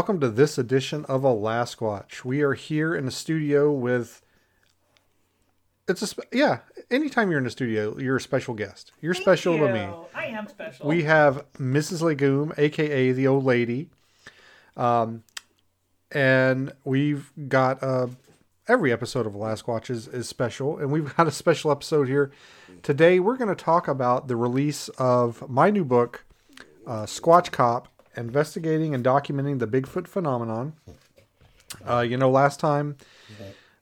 Welcome to this edition of Alasquatch. We are here in the studio with it's a spe- yeah. Anytime you're in the studio, you're a special guest. You're Thank special to me. I am special. We have Mrs. Legume, aka the old lady, um, and we've got uh, every episode of Alasquatch is, is special, and we've got a special episode here today. We're going to talk about the release of my new book, uh, Squatch Cop: Investigating and Documenting the Bigfoot Phenomenon. Uh, you know, last time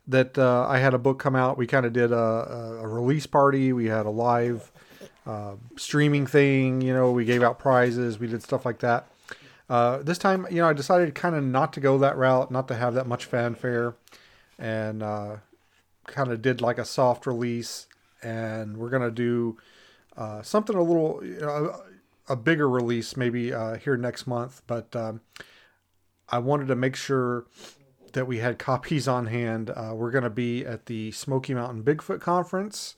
that uh, I had a book come out, we kind of did a, a, release party. We had a live uh, streaming thing. You know, we gave out prizes. We did stuff like that. Uh, this time, you know, I decided kind of not to go that route, not to have that much fanfare, and uh, kind of did like a soft release. And we're gonna do uh, something a little, you know, a, bigger release maybe uh, here next month. But um, I wanted to make sure that we had copies on hand. Uh, we're going to be at the Smoky Mountain Bigfoot Conference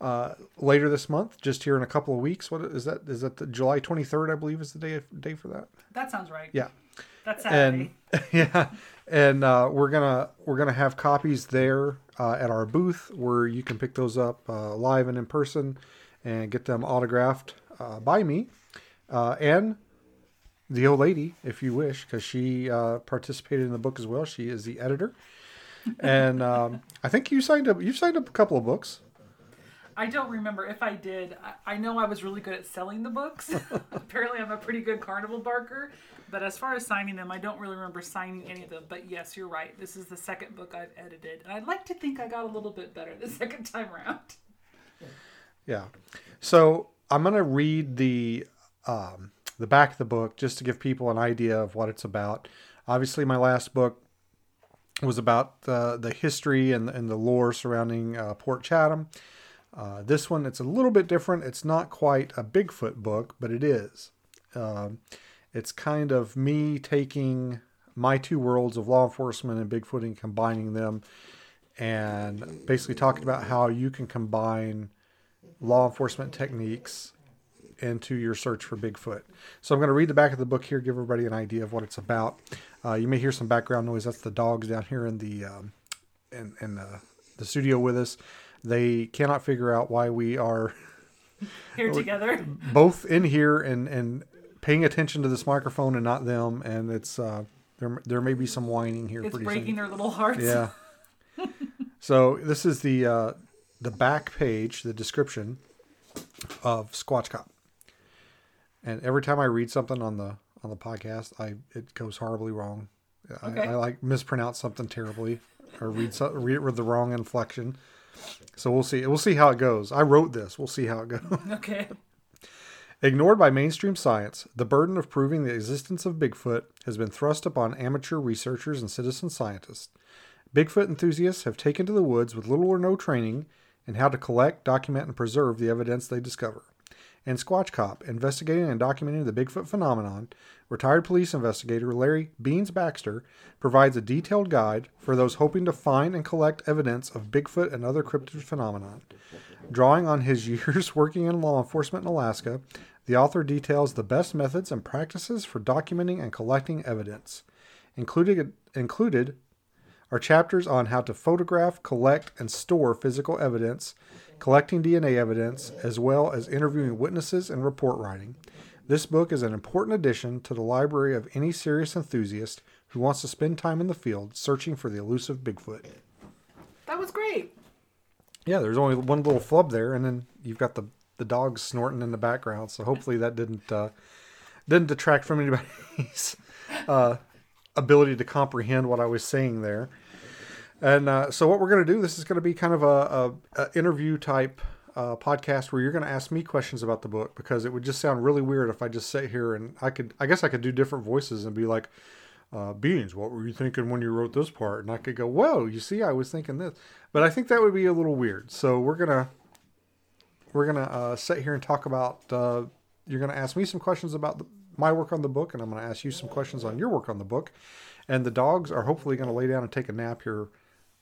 uh, later this month, just here in a couple of weeks. What is that? Is that the July 23rd? I believe is the day day for that. that sounds right. Yeah, That's Saturday. and yeah, and uh, we're gonna we're gonna have copies there uh, at our booth where you can pick those up uh, live and in person and get them autographed uh, by me uh, and the old lady, if you wish, because she uh, participated in the book as well. She is the editor, and um, I think you signed up. You've signed up a couple of books. I don't remember if I did. I, I know I was really good at selling the books. Apparently, I'm a pretty good carnival barker. But as far as signing them, I don't really remember signing any of them. But yes, you're right. This is the second book I've edited. And I'd like to think I got a little bit better the second time around. Yeah. So I'm gonna read the um, the back of the book just to give people an idea of what it's about. Obviously, my last book was about the the history and, and the lore surrounding uh, Port Chatham. Uh, this one, it's a little bit different. It's not quite a Bigfoot book, but it is. Um, it's kind of me taking my two worlds of law enforcement and Bigfoot and combining them, and basically talking about how you can combine law enforcement techniques into your search for Bigfoot. So I'm going to read the back of the book here, give everybody an idea of what it's about. Uh, you may hear some background noise. That's the dogs down here in the um, in, in the, the studio with us. They cannot figure out why we are Here together. both in here and and paying attention to this microphone and not them. And it's uh, there there may be some whining here. It's breaking soon. their little hearts. Yeah. so this is the uh, the back page, the description of Squatch Cop. And every time I read something on the on the podcast, I it goes horribly wrong. I, Okay. I like mispronounce something terribly or read so, read it with the wrong inflection. So we'll see. We'll see how it goes. I wrote this. We'll see how it goes. Okay. Ignored by mainstream science, the burden of proving the existence of Bigfoot has been thrust upon amateur researchers and citizen scientists. Bigfoot enthusiasts have taken to the woods with little or no training in how to collect, document, and preserve the evidence they discover. In Squatch Cop, investigating and documenting the Bigfoot phenomenon, retired police investigator Larry Beans Baxter provides a detailed guide for those hoping to find and collect evidence of Bigfoot and other cryptid phenomenon. Drawing on his years working in law enforcement in Alaska, the author details the best methods and practices for documenting and collecting evidence. Included, included are chapters on how to photograph, collect, and store physical evidence, collecting DNA evidence, as well as interviewing witnesses and report writing. This book is an important addition to the library of any serious enthusiast who wants to spend time in the field searching for the elusive Bigfoot. That was great. Yeah, there's only one little flub there, and then you've got the the dogs snorting in the background. So hopefully that didn't uh, didn't detract from anybody's uh, ability to comprehend what I was saying there. And uh, so what we're going to do, this is going to be kind of a, a, a interview type uh, podcast where you're going to ask me questions about the book because it would just sound really weird if I just sit here and I could, I guess I could do different voices and be like, uh, Beans, what were you thinking when you wrote this part? And I could go, whoa, you see, I was thinking this. But I think that would be a little weird. So we're gonna we're gonna uh, sit here and talk about. Uh, you're gonna ask me some questions about the, my work on the book, and I'm gonna ask you some questions on your work on the book. And the dogs are hopefully gonna lay down and take a nap here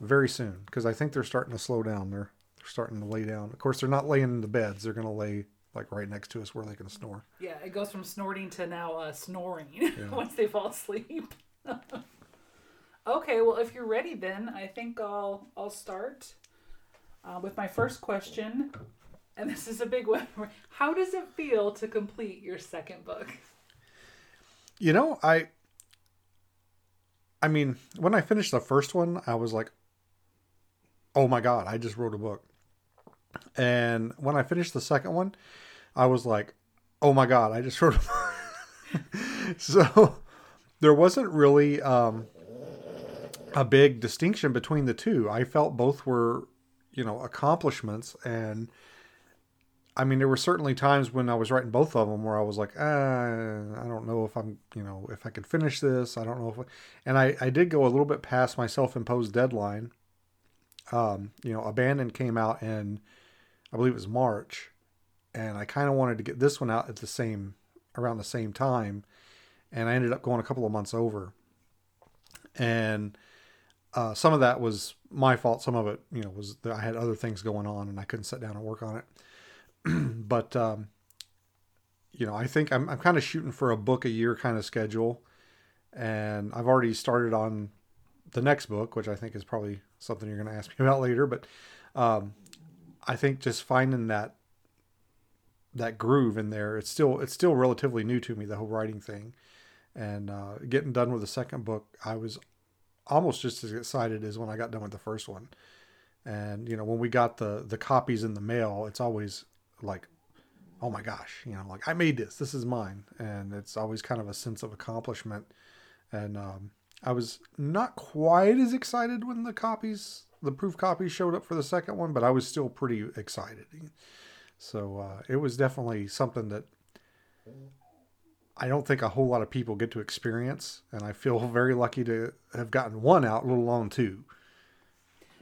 very soon because I think they're starting to slow down. They're they're starting to lay down. Of course, they're not laying in the beds. They're gonna lay like right next to us where they can snore. Yeah, it goes from snorting to now uh, snoring once they fall asleep. okay, well, if you're ready, then I think I'll I'll start uh, with my first question, and this is a big one. How does it feel to complete your second book? You know, I I mean, when I finished the first one, I was like, "Oh my god, I just wrote a book." And when I finished the second one, I was like, "Oh my god, I just wrote a book." so there wasn't really um, a big distinction between the two. I felt both were, you know, accomplishments and I mean, there were certainly times when I was writing both of them where I was like, ah, I don't know if I'm, you know, if I can finish this. I don't know if, I... and I, I did go a little bit past my self-imposed deadline. Um, you know, Abandoned came out in, I believe it was March, and I kind of wanted to get this one out at the same, around the same time, and I ended up going a couple of months over. And uh, some of that was my fault. Some of it, you know, was that I had other things going on and I couldn't sit down and work on it. but um, you know, I think I'm I'm kind of shooting for a book a year kind of schedule, and I've already started on the next book, which I think is probably something you're going to ask me about later. But um, I think just finding that that groove in there, it's still it's still relatively new to me the whole writing thing, and uh, getting done with the second book, I was almost just as excited as when I got done with the first one. And you know, when we got the the copies in the mail, it's always like, oh my gosh, you know, like I made this, this is mine, and it's always kind of a sense of accomplishment. And um, I was not quite as excited when the copies, the proof copies, showed up for the second one, but I was still pretty excited. So uh, it was definitely something that I don't think a whole lot of people get to experience, and I feel very lucky to have gotten one out, let alone two.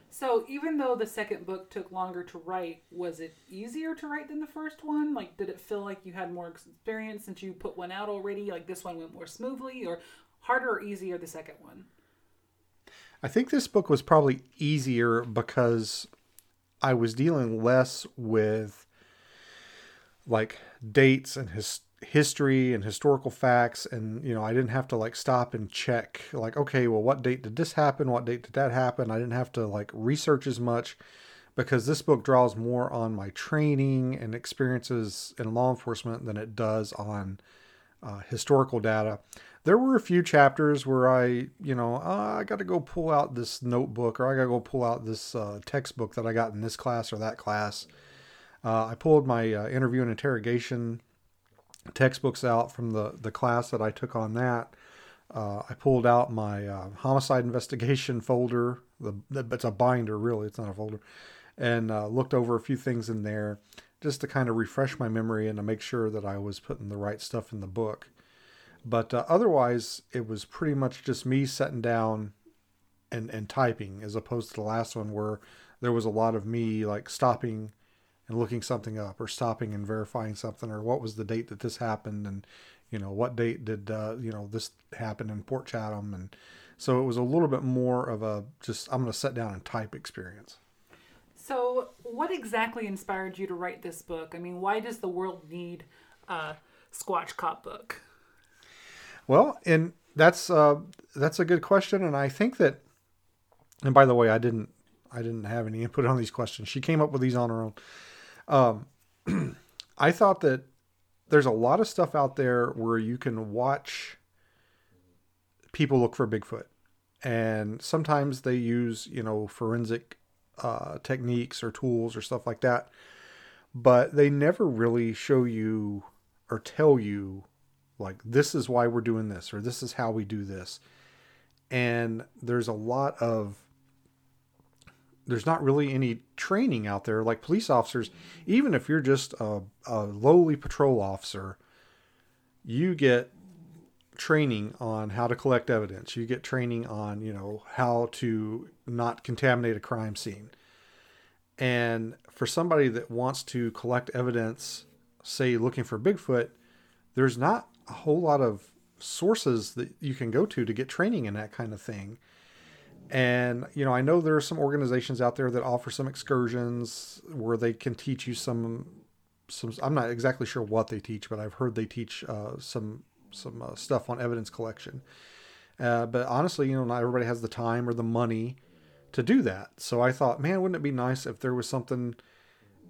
So even though the second book took longer to write, was it easier to write than the first one? Like, did it feel like you had more experience since you put one out already? Like this one went more smoothly, or harder or easier the second one? I think this book was probably easier because I was dealing less with like dates and his history and historical facts and you know i didn't have to like stop and check like okay well what date did this happen what date did that happen i didn't have to like research as much because this book draws more on my training and experiences in law enforcement than it does on uh, historical data there were a few chapters where i you know oh, i got to go pull out this notebook or i got to go pull out this uh, textbook that i got in this class or that class uh, i pulled my uh, interview and interrogation textbooks out from the, the class that I took on that. Uh, I pulled out my uh, homicide investigation folder. The, it's a binder, really. It's not a folder, and uh, looked over a few things in there just to kind of refresh my memory and to make sure that I was putting the right stuff in the book. But uh, otherwise, it was pretty much just me sitting down and and typing, as opposed to the last one where there was a lot of me like stopping and looking something up or stopping and verifying something or what was the date that this happened and you know what date did uh, you know this happen in Port Chatham and so it was a little bit more of a just I'm going to sit down and type experience. So what exactly inspired you to write this book? I mean, why does the world need a Squatch Cop book? Well, and that's uh, that's a good question, and I think that. And by the way, I didn't I didn't have any input on these questions. She came up with these on her own. Um, I thought that there's a lot of stuff out there where you can watch people look for Bigfoot, and sometimes they use you know forensic uh, techniques or tools or stuff like that, but they never really show you or tell you like this is why we're doing this or this is how we do this, and there's a lot of there's not really any training out there. Like police officers even if you're just a, a lowly patrol officer you get training on how to collect evidence. You get training on, you know, how to not contaminate a crime scene. And for somebody that wants to collect evidence, say looking for Bigfoot, there's not a whole lot of sources that you can go to to get training in that kind of thing. And you know, I know there are some organizations out there that offer some excursions where they can teach you some some. I'm not exactly sure what they teach, but I've heard they teach uh, some some uh, stuff on evidence collection. Uh, but honestly, you know, not everybody has the time or the money to do that. So I thought, man, wouldn't it be nice if there was something?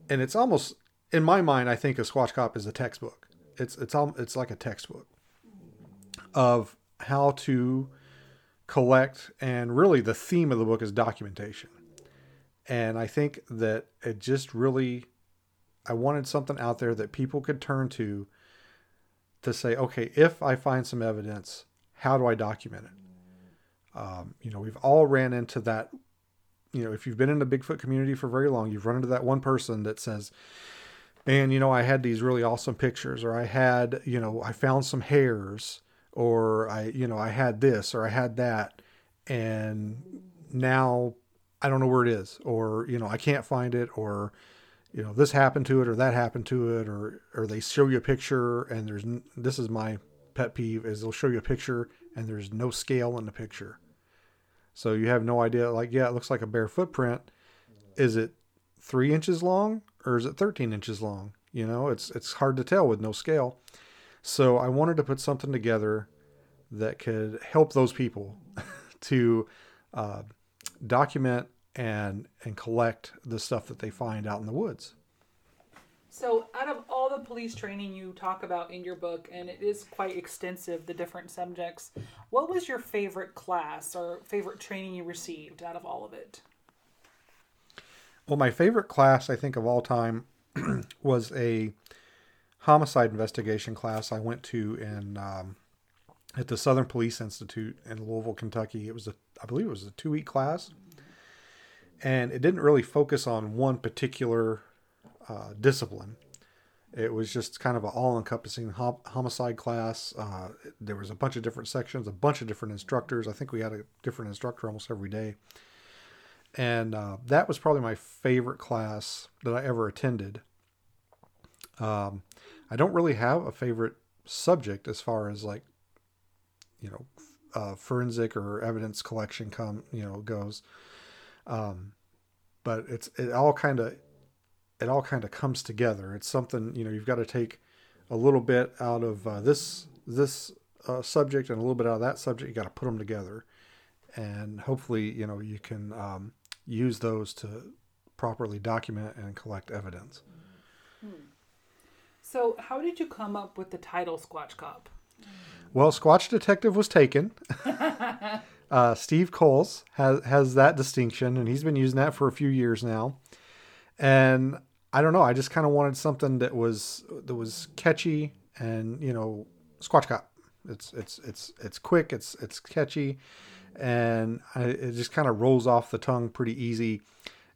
And it's almost in my mind, I think a Squatch Cop is a textbook. It's it's all it's like a textbook of how to collect, and really the theme of the book is documentation. And I think that it just really, I wanted something out there that people could turn to to say, okay, if I find some evidence, how do I document it? Um, you know, we've all ran into that. You know, if you've been in the Bigfoot community for very long, you've run into that one person that says, and you know, I had these really awesome pictures, or I had, you know, I found some hairs, or I, you know, I had this, or I had that, and now I don't know where it is, or you know, I can't find it, or you know this happened to it or that happened to it or or they show you a picture and there's this is my pet peeve is they'll show you a picture and there's no scale in the picture. So you have no idea like yeah it looks like a bare footprint. Is it three inches long or is it 13 inches long? You know it's it's hard to tell with no scale. So i wanted to put something together that could help those people to uh, document and and collect the stuff that they find out in the woods. So, out of all the police training you talk about in your book, and it is quite extensive, the different subjects, what was your favorite class or favorite training you received out of all of it? Well, my favorite class, I think, of all time was a homicide investigation class I went to in um, at the Southern Police Institute in Louisville, Kentucky. It was a, I believe, it was a two week class and it didn't really focus on one particular uh, discipline. It was just kind of an all-encompassing homicide class. Uh, there was a bunch of different sections, a bunch of different instructors. I think we had a different instructor almost every day, and uh, that was probably my favorite class that I ever attended. Um, I don't really have a favorite subject as far as like, you know, uh, forensic or evidence collection come you know goes. Um, but it's it all kind of it all kind of comes together. It's something you know you've got to take a little bit out of uh, this this uh, subject and a little bit out of that subject. You got to put them together, and hopefully you know you can um, use those to properly document and collect evidence. Hmm. So, how did you come up with the title Squatch Cop? Well, Squatch Detective was taken. Uh, Steve Kulls has has that distinction, and he's been using that for a few years now. And I don't know, I just kind of wanted something that was that was catchy and you know, Squatch Cop. It's it's it's it's quick, it's it's catchy, and I, it just kind of rolls off the tongue pretty easy.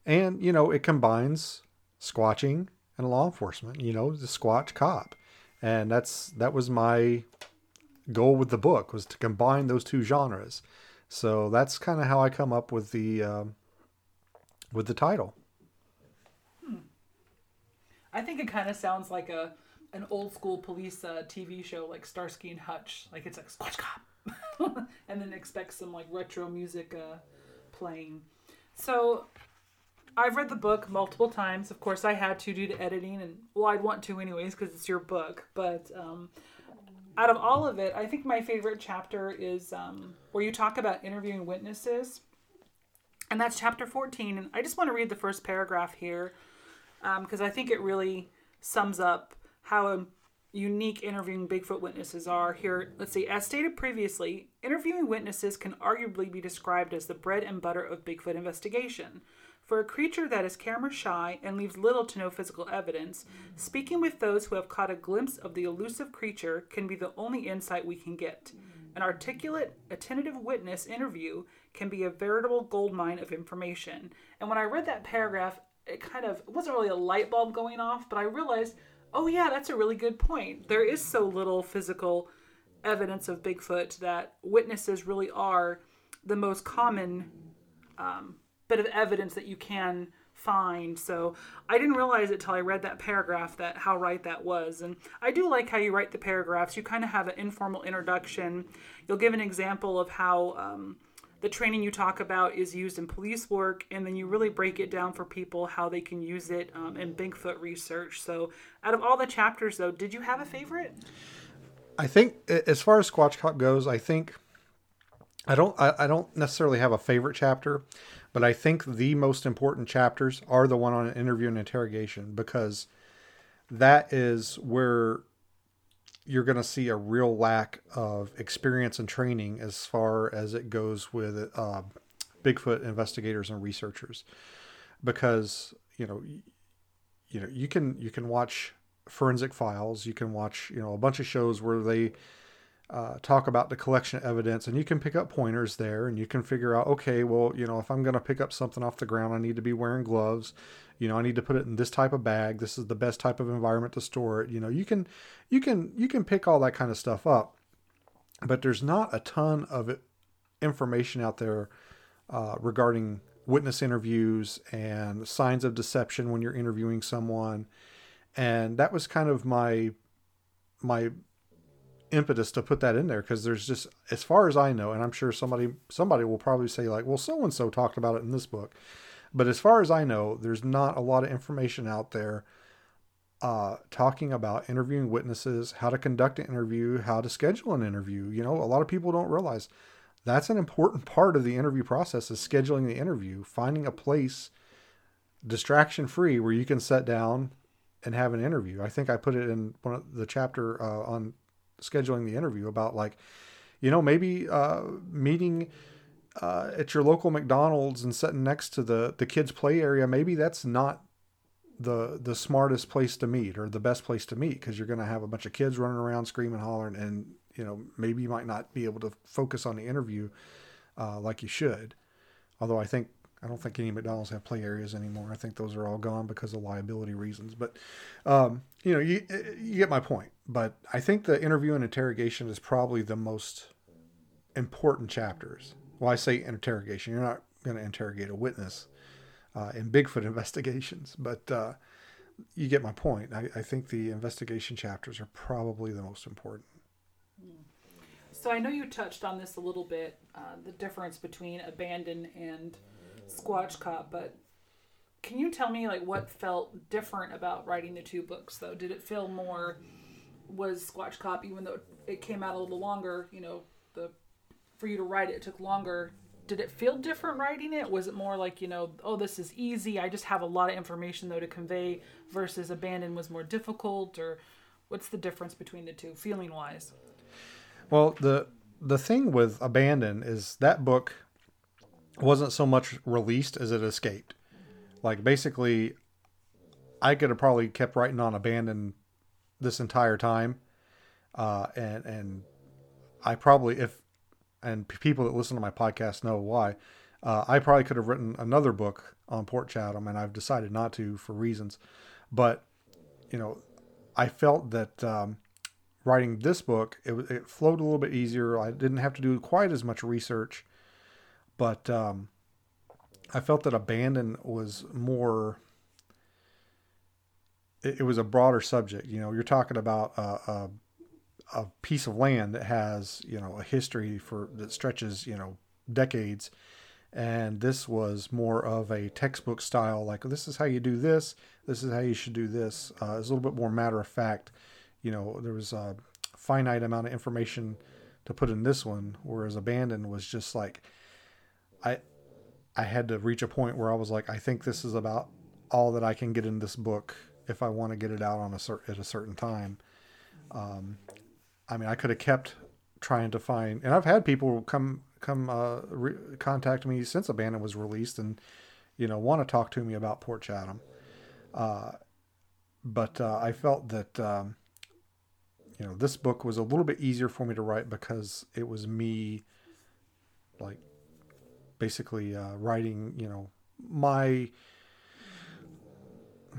And you know, it combines squatching and law enforcement. You know, the Squatch Cop, and that's that was my goal with the book was to combine those two genres so that's kind of how I come up with the um, with the title. Hmm. I think it kind of sounds like a an old school police uh, TV show like Starsky and Hutch. Like it's like Squatch Cop, and then expect some like retro music uh, playing. So I've read the book multiple times. Of course, I had to due to editing, and well, I'd want to anyways because it's your book. But um, out of all of it, I think my favorite chapter is um, where you talk about interviewing witnesses. And that's chapter 14. And I just want to read the first paragraph here because um, I think it really sums up how unique interviewing Bigfoot witnesses are. Here, let's see, as stated previously, interviewing witnesses can arguably be described as the bread and butter of Bigfoot investigation. For a creature that is camera shy and leaves little to no physical evidence, speaking with those who have caught a glimpse of the elusive creature can be the only insight we can get. An articulate, attentive witness interview can be a veritable goldmine of information. And when I read that paragraph, it kind of it wasn't really a light bulb going off, but I realized, oh yeah, that's a really good point. There is so little physical evidence of Bigfoot that witnesses really are the most common um, bit of evidence that you can find. So I didn't realize it till I read that paragraph that how right that was. And I do like how you write the paragraphs. You kind of have an informal introduction. You'll give an example of how um, the training you talk about is used in police work, and then you really break it down for people how they can use it um, in Bigfoot research. So out of all the chapters, though, did you have a favorite? I think as far as Squatch Cop goes, I think I don't I, I don't necessarily have a favorite chapter, but I think the most important chapters are the one on interview and interrogation because that is where you're going to see a real lack of experience and training as far as it goes with uh, Bigfoot investigators and researchers, because you know, you know, you can you can watch forensic files, you can watch you know a bunch of shows where they uh, talk about the collection of evidence, and you can pick up pointers there, and you can figure out, okay, well, you know, if I'm going to pick up something off the ground, I need to be wearing gloves. You know, I need to put it in this type of bag. This is the best type of environment to store it. You know, you can, you can, you can pick all that kind of stuff up, but there's not a ton of information out there uh, regarding witness interviews and signs of deception when you're interviewing someone, and that was kind of my my impetus to put that in there because there's just as far as I know, and I'm sure somebody somebody will probably say like, well, so and so talked about it in this book, but as far as I know, there's not a lot of information out there uh, talking about interviewing witnesses, how to conduct an interview, how to schedule an interview. You know, a lot of people don't realize that's an important part of the interview process is scheduling the interview, finding a place distraction free where you can sit down and have an interview. I think I put it in one of the chapter uh, on scheduling the interview about like, you know, maybe uh, meeting uh, at your local McDonald's and sitting next to the the kids' play area. Maybe that's not the the smartest place to meet or the best place to meet because you're going to have a bunch of kids running around screaming, hollering, and you know maybe you might not be able to focus on the interview uh, like you should. Although I think I don't think any McDonald's have play areas anymore. I think those are all gone because of liability reasons. But um, you know, you you get my point. But I think the interview and interrogation is probably the most important chapters. Well, I say interrogation. You're not going to interrogate a witness uh, in Bigfoot investigations, but uh, you get my point. I, I think the investigation chapters are probably the most important. So I know you touched on this a little bit, uh, the difference between abandon and Squatch Cop, but can you tell me like what felt different about writing the two books though? Did it feel more was Squatch Cop even though it came out a little longer, you know, the for you to write it, it took longer. Did it feel different writing it? Was it more like, you know, oh this is easy, I just have a lot of information though to convey versus Abandon was more difficult or what's the difference between the two feeling wise? Well, the the thing with Abandon is that book wasn't so much released as it escaped. Like basically, I could have probably kept writing on abandon this entire time, uh, and and I probably if and people that listen to my podcast know why. Uh, I probably could have written another book on Port Chatham, and I've decided not to for reasons. But you know, I felt that um, writing this book it, it flowed a little bit easier. I didn't have to do quite as much research but um, I felt that abandon was more. It, it, was a broader subject. You know, you're talking about a, a, a piece of land that has you know a history for that stretches you know decades, and this was more of a textbook style. Like this is how you do this. This is how you should do this. Uh, it's a little bit more matter of fact. You know, there was a finite amount of information to put in this one, whereas abandon was just like I I had to reach a point where I was like, I think this is about all that I can get in this book if I want to get it out on a certain at a certain time. Um, I mean, I could have kept trying to find, and I've had people come come uh, re- contact me since Abandon was released, and you know want to talk to me about Port Chatham. Uh, but uh, I felt that um, you know this book was a little bit easier for me to write because it was me like basically uh, writing, you know, my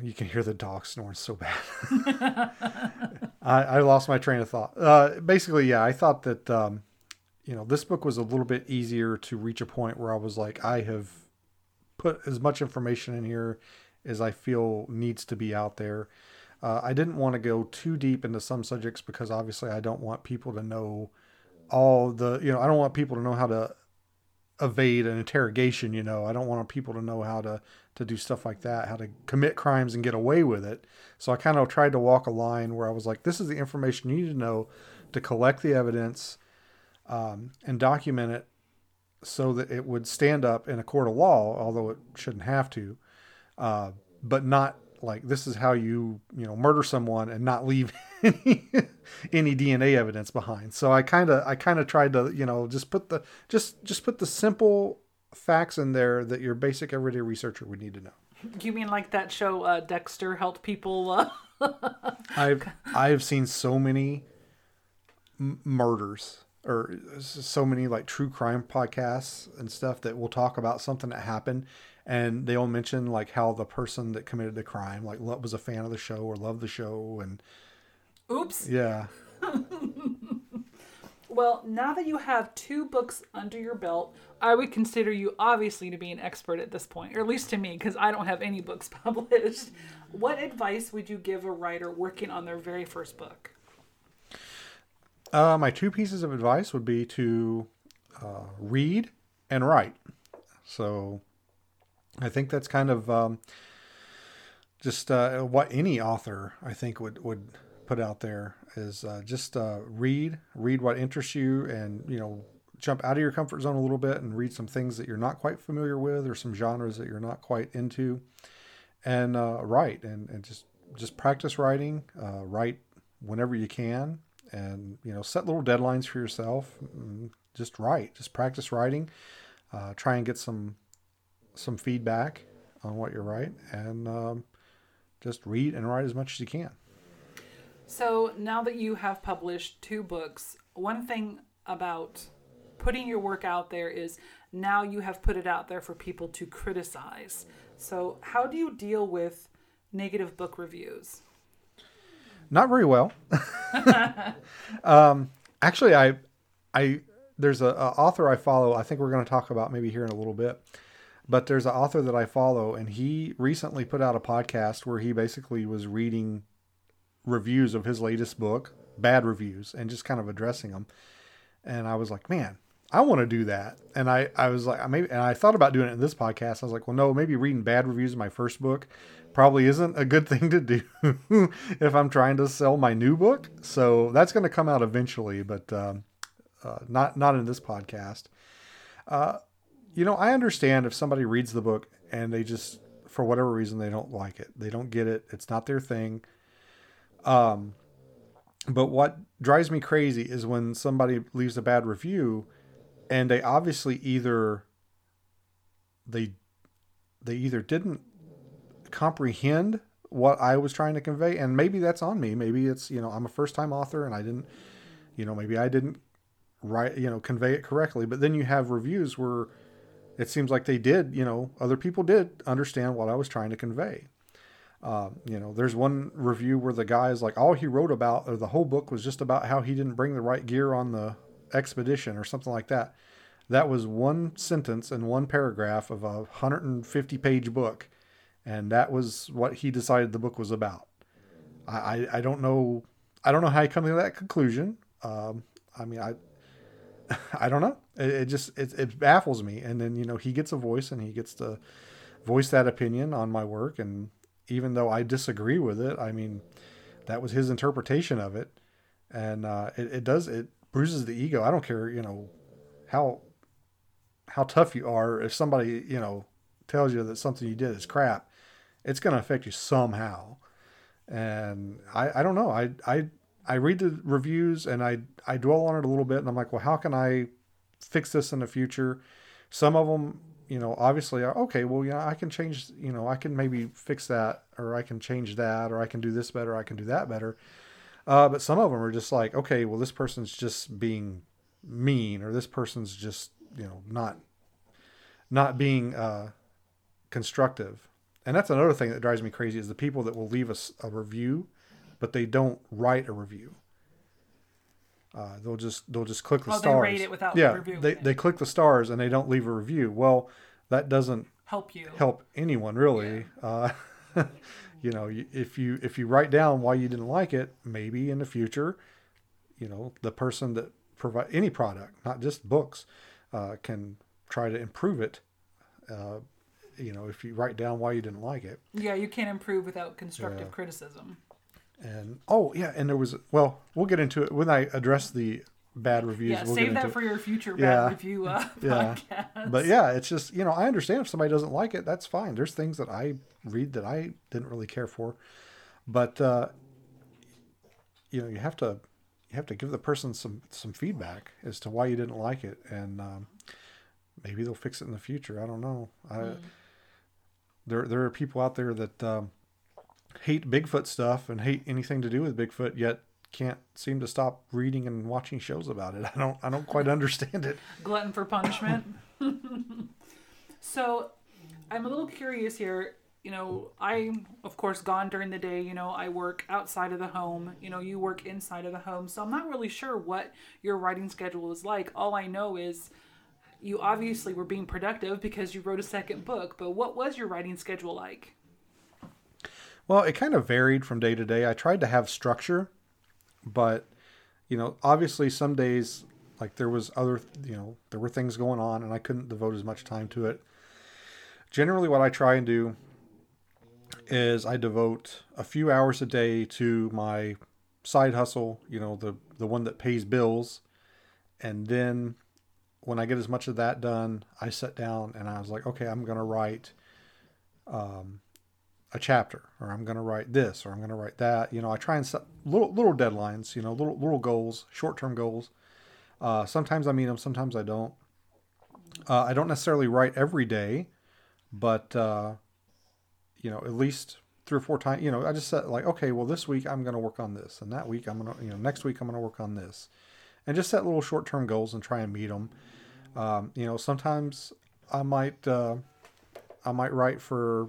You can hear the dog snoring so bad. I, I lost my train of thought. Uh, basically, yeah, I thought that um, you know this book was a little bit easier to reach a point where I was like, I have put as much information in here as I feel needs to be out there. Uh, I didn't want to go too deep into some subjects because obviously I don't want people to know all the you know I don't want people to know how to evade an interrogation. You know I don't want people to know how to to do stuff like that, how to commit crimes and get away with it. So I kind of tried to walk a line where I was like, this is the information you need to know to collect the evidence um, and document it so that it would stand up in a court of law, although it shouldn't have to, uh, but not like this is how you you know murder someone and not leave any, any DNA evidence behind. So I kind of I kind of tried to you know just put the just just put the simple facts in there that your basic everyday researcher would need to know. You mean like that show uh, Dexter helped people? Uh... I've I've seen so many m- murders or so many like true crime podcasts and stuff that will talk about something that happened and they all mention like how the person that committed the crime like was a fan of the show or loved the show and oops. Yeah. Well now that you have two books under your belt i would consider you obviously to be an expert at this point or at least to me because i don't have any books published. What advice would you give a writer working on their very first book? Uh, my two pieces of advice would be to uh, read and write. So I think that's kind of um, just uh, what any author I think would would put out there is uh, just uh, read read what interests you and you know jump out of your comfort zone a little bit and read some things that you're not quite familiar with or some genres that you're not quite into and uh, write and, and just just practice writing write whenever you can and you know set little deadlines for yourself just write just practice writing uh, try and get some some feedback on what you write and um, just read and write as much as you can so now that you have published two books one thing about putting your work out there is now you have put it out there for people to criticize so how do you deal with negative book reviews not very well. um, actually, I, I there's a, a, author I follow. I think we're going to talk about maybe here in a little bit. But there's an author that I follow, and he recently put out a podcast where he basically was reading reviews of his latest book, bad reviews, and just kind of addressing them. And I was like, man, I want to do that. And I, I was like, maybe, and I thought about doing it in this podcast. I was like, well, no, maybe reading bad reviews of my first book probably isn't a good thing to do if I'm trying to sell my new book. So that's going to come out eventually, but um, uh, not not in this podcast. Uh, you know, I understand if somebody reads the book and they just, for whatever reason, they don't like it, they don't get it, it's not their thing. Um, but what drives me crazy is when somebody leaves a bad review, and they obviously either they they either didn't comprehend what I was trying to convey. And maybe that's on me. Maybe it's, you know, I'm a first time author and I didn't, you know, maybe I didn't write, you know, convey it correctly. But then you have reviews where it seems like they did, you know, other people did understand what I was trying to convey. Uh, you know, there's one review where the guy is like, all he wrote about, or the whole book was just about how he didn't bring the right gear on the expedition or something like that. That was one sentence and one paragraph of a 150 page book and that was what he decided the book was about. I, I, I don't know I don't know how he come to that conclusion. Um, I mean I I don't know. It, it just it, it baffles me. And then you know he gets a voice and he gets to voice that opinion on my work. And even though I disagree with it, I mean that was his interpretation of it, and uh, it, it does it bruises the ego. I don't care you know how how tough you are if somebody you know tells you that something you did is crap it's going to affect you somehow. And I, I don't know. I, I, I read the reviews and I, I dwell on it a little bit and I'm like, well, how can I fix this in the future? Some of them, you know, obviously are okay. Well, yeah, I can change, you know, I can maybe fix that or I can change that or I can do this better. I can do that better. Uh, but some of them are just like, okay, well, this person's just being mean or this person's just, you know, not, not being uh, constructive and that's another thing that drives me crazy is the people that will leave us a, review, but they don't write a review. Uh, they'll just they'll just click the Oh, they stars. rate it without yeah, reviewing they it. they click the stars and they don't leave a review. Well, that doesn't Help you. help anyone really. Uh, you know, if you if you write down why you didn't like it, maybe in the future, you know, the person that provide any product, not just books, uh, can try to improve it. Uh, you know, if you write down why you didn't like it, Yeah, you can't improve without constructive Yeah. criticism. And oh yeah, and there was well, we'll get into it when I address the bad reviews. Yeah, we'll save that for your future bad Yeah. review uh, Yeah. podcast. But yeah, it's just you know I understand if somebody doesn't like it, that's fine. There's things that I read that I didn't really care for, but uh, you know you have to you have to give the person some some feedback as to why you didn't like it, and um, maybe they'll fix it in the future. I don't know. I, There there are people out there that um, hate Bigfoot stuff and hate anything to do with Bigfoot, yet can't seem to stop reading and watching shows about it. I don't I don't quite understand it. glutton for punishment. so, I'm a little curious here. You know, I'm of course gone during the day. You know, I work outside of the home. You know, you work inside of the home. So I'm not really sure what your writing schedule is like. All I know is you obviously were being productive because you wrote a second book. But what was your writing schedule like? Well, it kind of varied from day to day. I tried to have structure, but you know, obviously some days like there was other, you know, there were things going on and I couldn't devote as much time to it. Generally what I try and do is I devote a few hours a day to my side hustle, you know, the the one that pays bills. And then when I get as much of that done, I sit down and I was like, okay, I'm to write um, a chapter or I'm going to write this or I'm going to write that. You know, I try and set little little deadlines, you know, little little goals, short-term goals. Uh, sometimes I meet them, sometimes I don't. Uh, I don't necessarily write every day, but uh, you know, at least three or four times. You know, I just set like, okay, well, this week I'm going to work on this, and that week I'm going to, you know, next week I'm going to work on this, and just set little short-term goals and try and meet them. Um, you know, sometimes I might uh, I might write for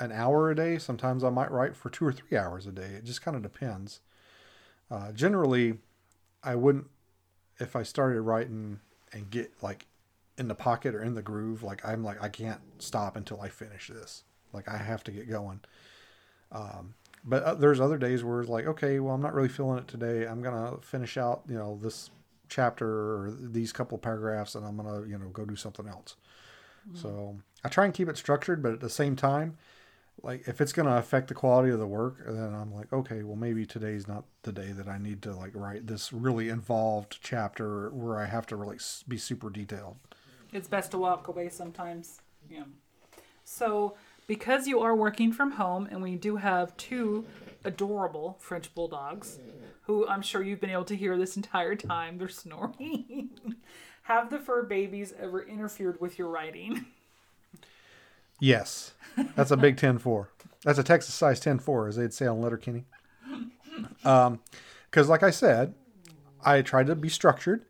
an hour a day. Sometimes I might write for two or three hours a day. It just kind of depends. Uh, generally, I wouldn't if I started writing and get like in the pocket or in the groove. Like I'm like I can't stop until I finish this. Like I have to get going. Um, but uh, there's other days where it's like, okay, well I'm not really feeling it today. I'm gonna finish out you know this chapter or these couple paragraphs, and I'm gonna you know go do something else. So I try and keep it structured, but at the same time, like if it's going to affect the quality of the work, then I'm like, okay, well maybe today's not the day that I need to like write this really involved chapter where I have to really be super detailed. It's best to walk away sometimes. Yeah. So, because you are working from home and we do have two adorable French bulldogs, who I'm sure you've been able to hear this entire time, they're snoring. have the fur babies ever interfered with your writing? Yes, that's a big 10-4. That's a Texas size 10-4, as they'd say on Letterkenny. Um, because like I said, I tried to be structured,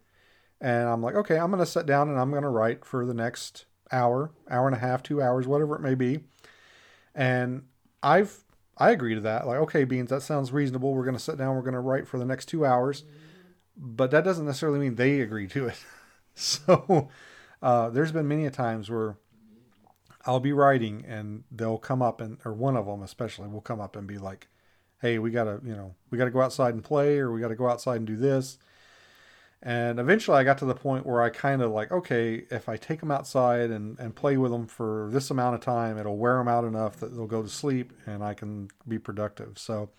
and I'm like, okay, I'm going to sit down and I'm going to write for the next hour, hour and a half, two hours, whatever it may be. And I've I agree to that. Like, okay, Beans, that sounds reasonable. We're going to sit down. We're going to write for the next two hours, but that doesn't necessarily mean they agree to it. so uh, there's been many a times where I'll be writing and they'll come up and or one of them especially will come up and be like, "Hey, we got to, you know, we got to go outside and play or we got to go outside and do this." And eventually I got to the point where I kind of like, okay, if I take them outside and, and play with them for this amount of time, it'll wear them out enough that they'll go to sleep and I can be productive. So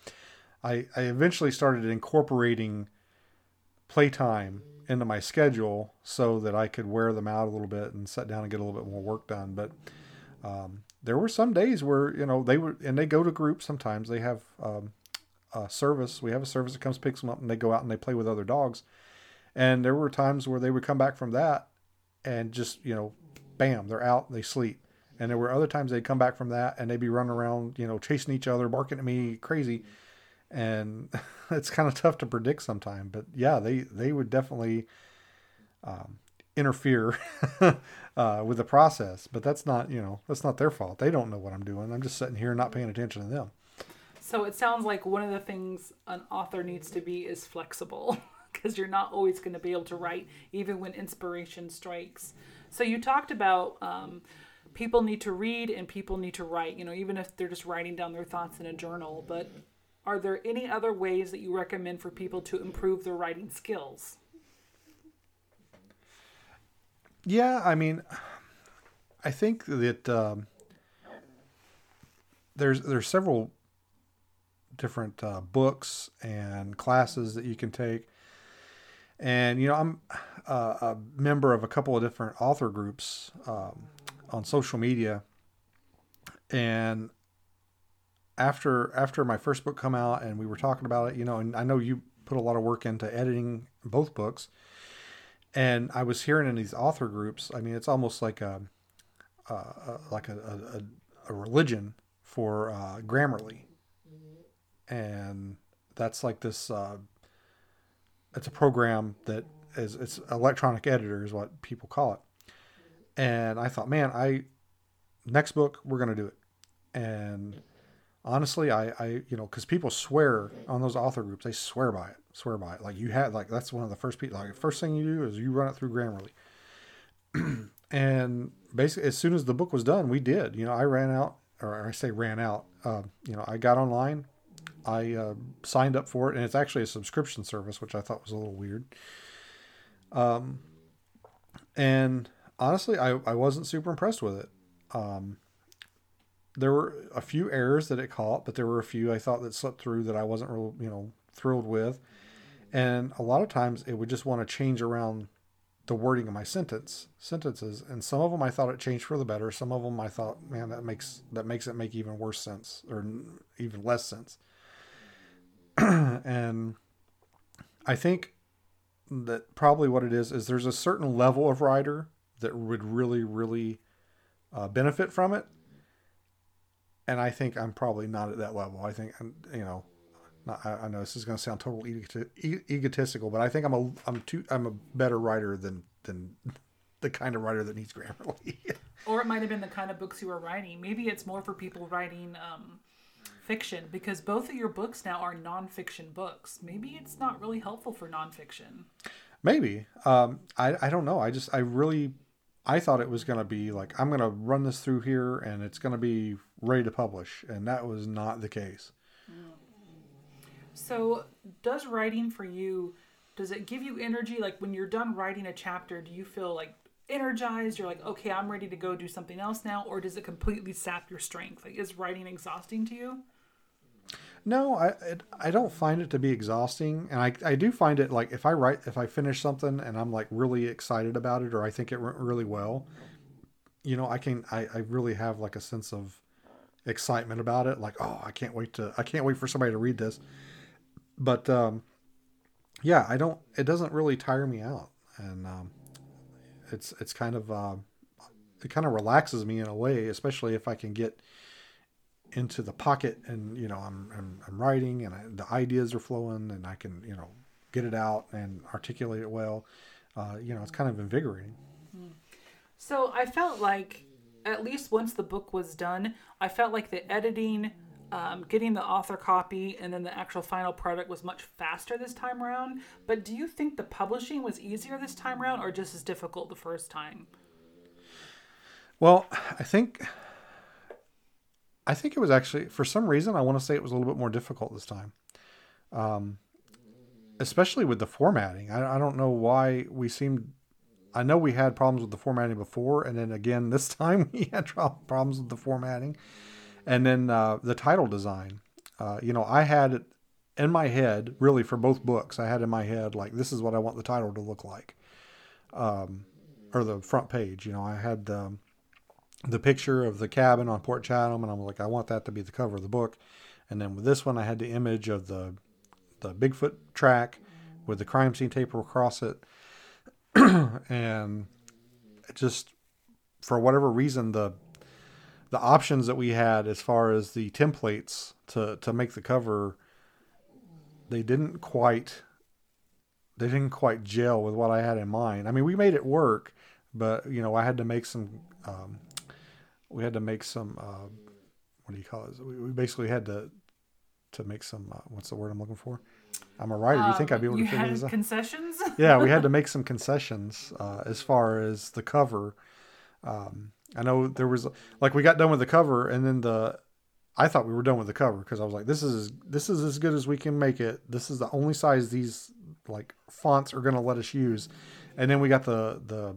I, I eventually started incorporating playtime into my schedule so that I could wear them out a little bit and sit down and get a little bit more work done. But um, there were some days where you know they were and they go to groups. Sometimes they have um, a service. We have a service that comes picks them up and they go out and they play with other dogs. And there were times where they would come back from that and just you know, bam, they're out. They sleep. And there were other times they'd come back from that and they'd be running around, you know, chasing each other, barking at me, crazy. And it's kind of tough to predict sometimes. But yeah, they they would definitely um, interfere uh, with the process. But that's not, you know, that's not their fault. They don't know what I'm doing. I'm just sitting here not paying attention to them. So it sounds like one of the things an author needs to be is flexible because you're not always going to be able to write even when inspiration strikes. So you talked about um, people need to read and people need to write, you know, even if they're just writing down their thoughts in a journal. But are there any other ways that you recommend for people to improve their writing skills? Yeah, I mean, I think that um, there's there's several different uh, books and classes that you can take, and you know I'm uh, a member of a couple of different author groups um, on social media, and after after my first book come out and we were talking about it, you know, and I know you put a lot of work into editing both books and I was hearing in these author groups. I mean, it's almost like a, uh, like a, a, a, religion for uh, Grammarly, and that's like this. Uh, it's a program that is it's electronic editor is what people call it, and I thought, man, I next book we're gonna do it, and honestly, I, I you know, because people swear on those author groups, they swear by it, swear by it. Like you had, like that's one of the first people. Like first thing you do is you run it through Grammarly, and basically as soon as the book was done, we did. You know, I ran out, or I say ran out. Uh, you know, I got online, I uh, signed up for it, and it's actually a subscription service, which I thought was a little weird. Um, and honestly, I I wasn't super impressed with it. Um, there were a few errors that it caught, but there were a few I thought that slipped through that I wasn't real, you know, thrilled with. And a lot of times it would just want to change around the wording of my sentence sentences, and some of them I thought it changed for the better. Some of them I thought, man, that makes that makes it make even worse sense or even less sense. and I think that probably what it is is there's a certain level of writer that would really really uh, benefit from it and I think I'm probably not at that level. I think you know, I, I, know this is going to sound totally egotistical, but I think I'm a I'm too I'm a better writer than than the kind of writer that needs Grammarly. or it might have been the kind of books you were writing. Maybe it's more for people writing um, fiction because both of your books now are nonfiction books. Maybe it's not really helpful for nonfiction. Maybe um, I I don't know. I just I really I thought it was going to be like I'm going to run this through here and it's going to be ready to publish, and that was not the case. So, does writing for you does it give you energy like when you're done writing a chapter, do you feel like energized? You're like, "Okay, I'm ready to go do something else now," or does it completely sap your strength? Like is writing exhausting to you? No, I I don't find it to be exhausting, and I I do find it like if I write if I finish something and I'm like really excited about it or I think it went really well, you know, I can I I really have like a sense of excitement about it, like oh I can't wait to I can't wait for somebody to read this, but um, yeah, I don't it doesn't really tire me out, and um, it's it's kind of uh, it kind of relaxes me in a way, especially if I can get into the pocket and you know I'm I'm, I'm writing and I, the ideas are flowing and I can you know get it out and articulate it well. Uh, you know, it's kind of invigorating. So I felt like at least once the book was done, I felt like the editing, um, getting the author copy, and then the actual final product was much faster this time around. But do you think the publishing was easier this time around, or just as difficult the first time? Well, I think I think it was actually, for some reason, I want to say it was a little bit more difficult this time. Um, especially with the formatting. I, I don't know why we seemed. I know we had problems with the formatting before, and then again this time we had problems with the formatting, and then uh, the title design. Uh, you know, I had in my head really for both books. I had in my head like this is what I want the title to look like, um, or the front page. You know, I had the the picture of the cabin on Port Chatham, and I'm like, I want that to be the cover of the book. And then with this one, I had the image of the the Bigfoot track with the crime scene tape across it, and just for whatever reason, the the options that we had as far as the templates to to make the cover, they didn't quite they didn't quite gel with what I had in mind. I mean, we made it work, but you know, I had to make some. Um, we had to make some. Uh, what do you call it? We, we basically had to to make some. Uh, what's the word I'm looking for? I'm a writer. you think I'd be able Um, to figure had this out? concessions? yeah, we had to make some concessions uh, as far as the cover. Um, I know there was like we got done with the cover, and then the I thought we were done with the cover because I was like, this is this is as good as we can make it. This is the only size these like fonts are going to let us use, and then we got the the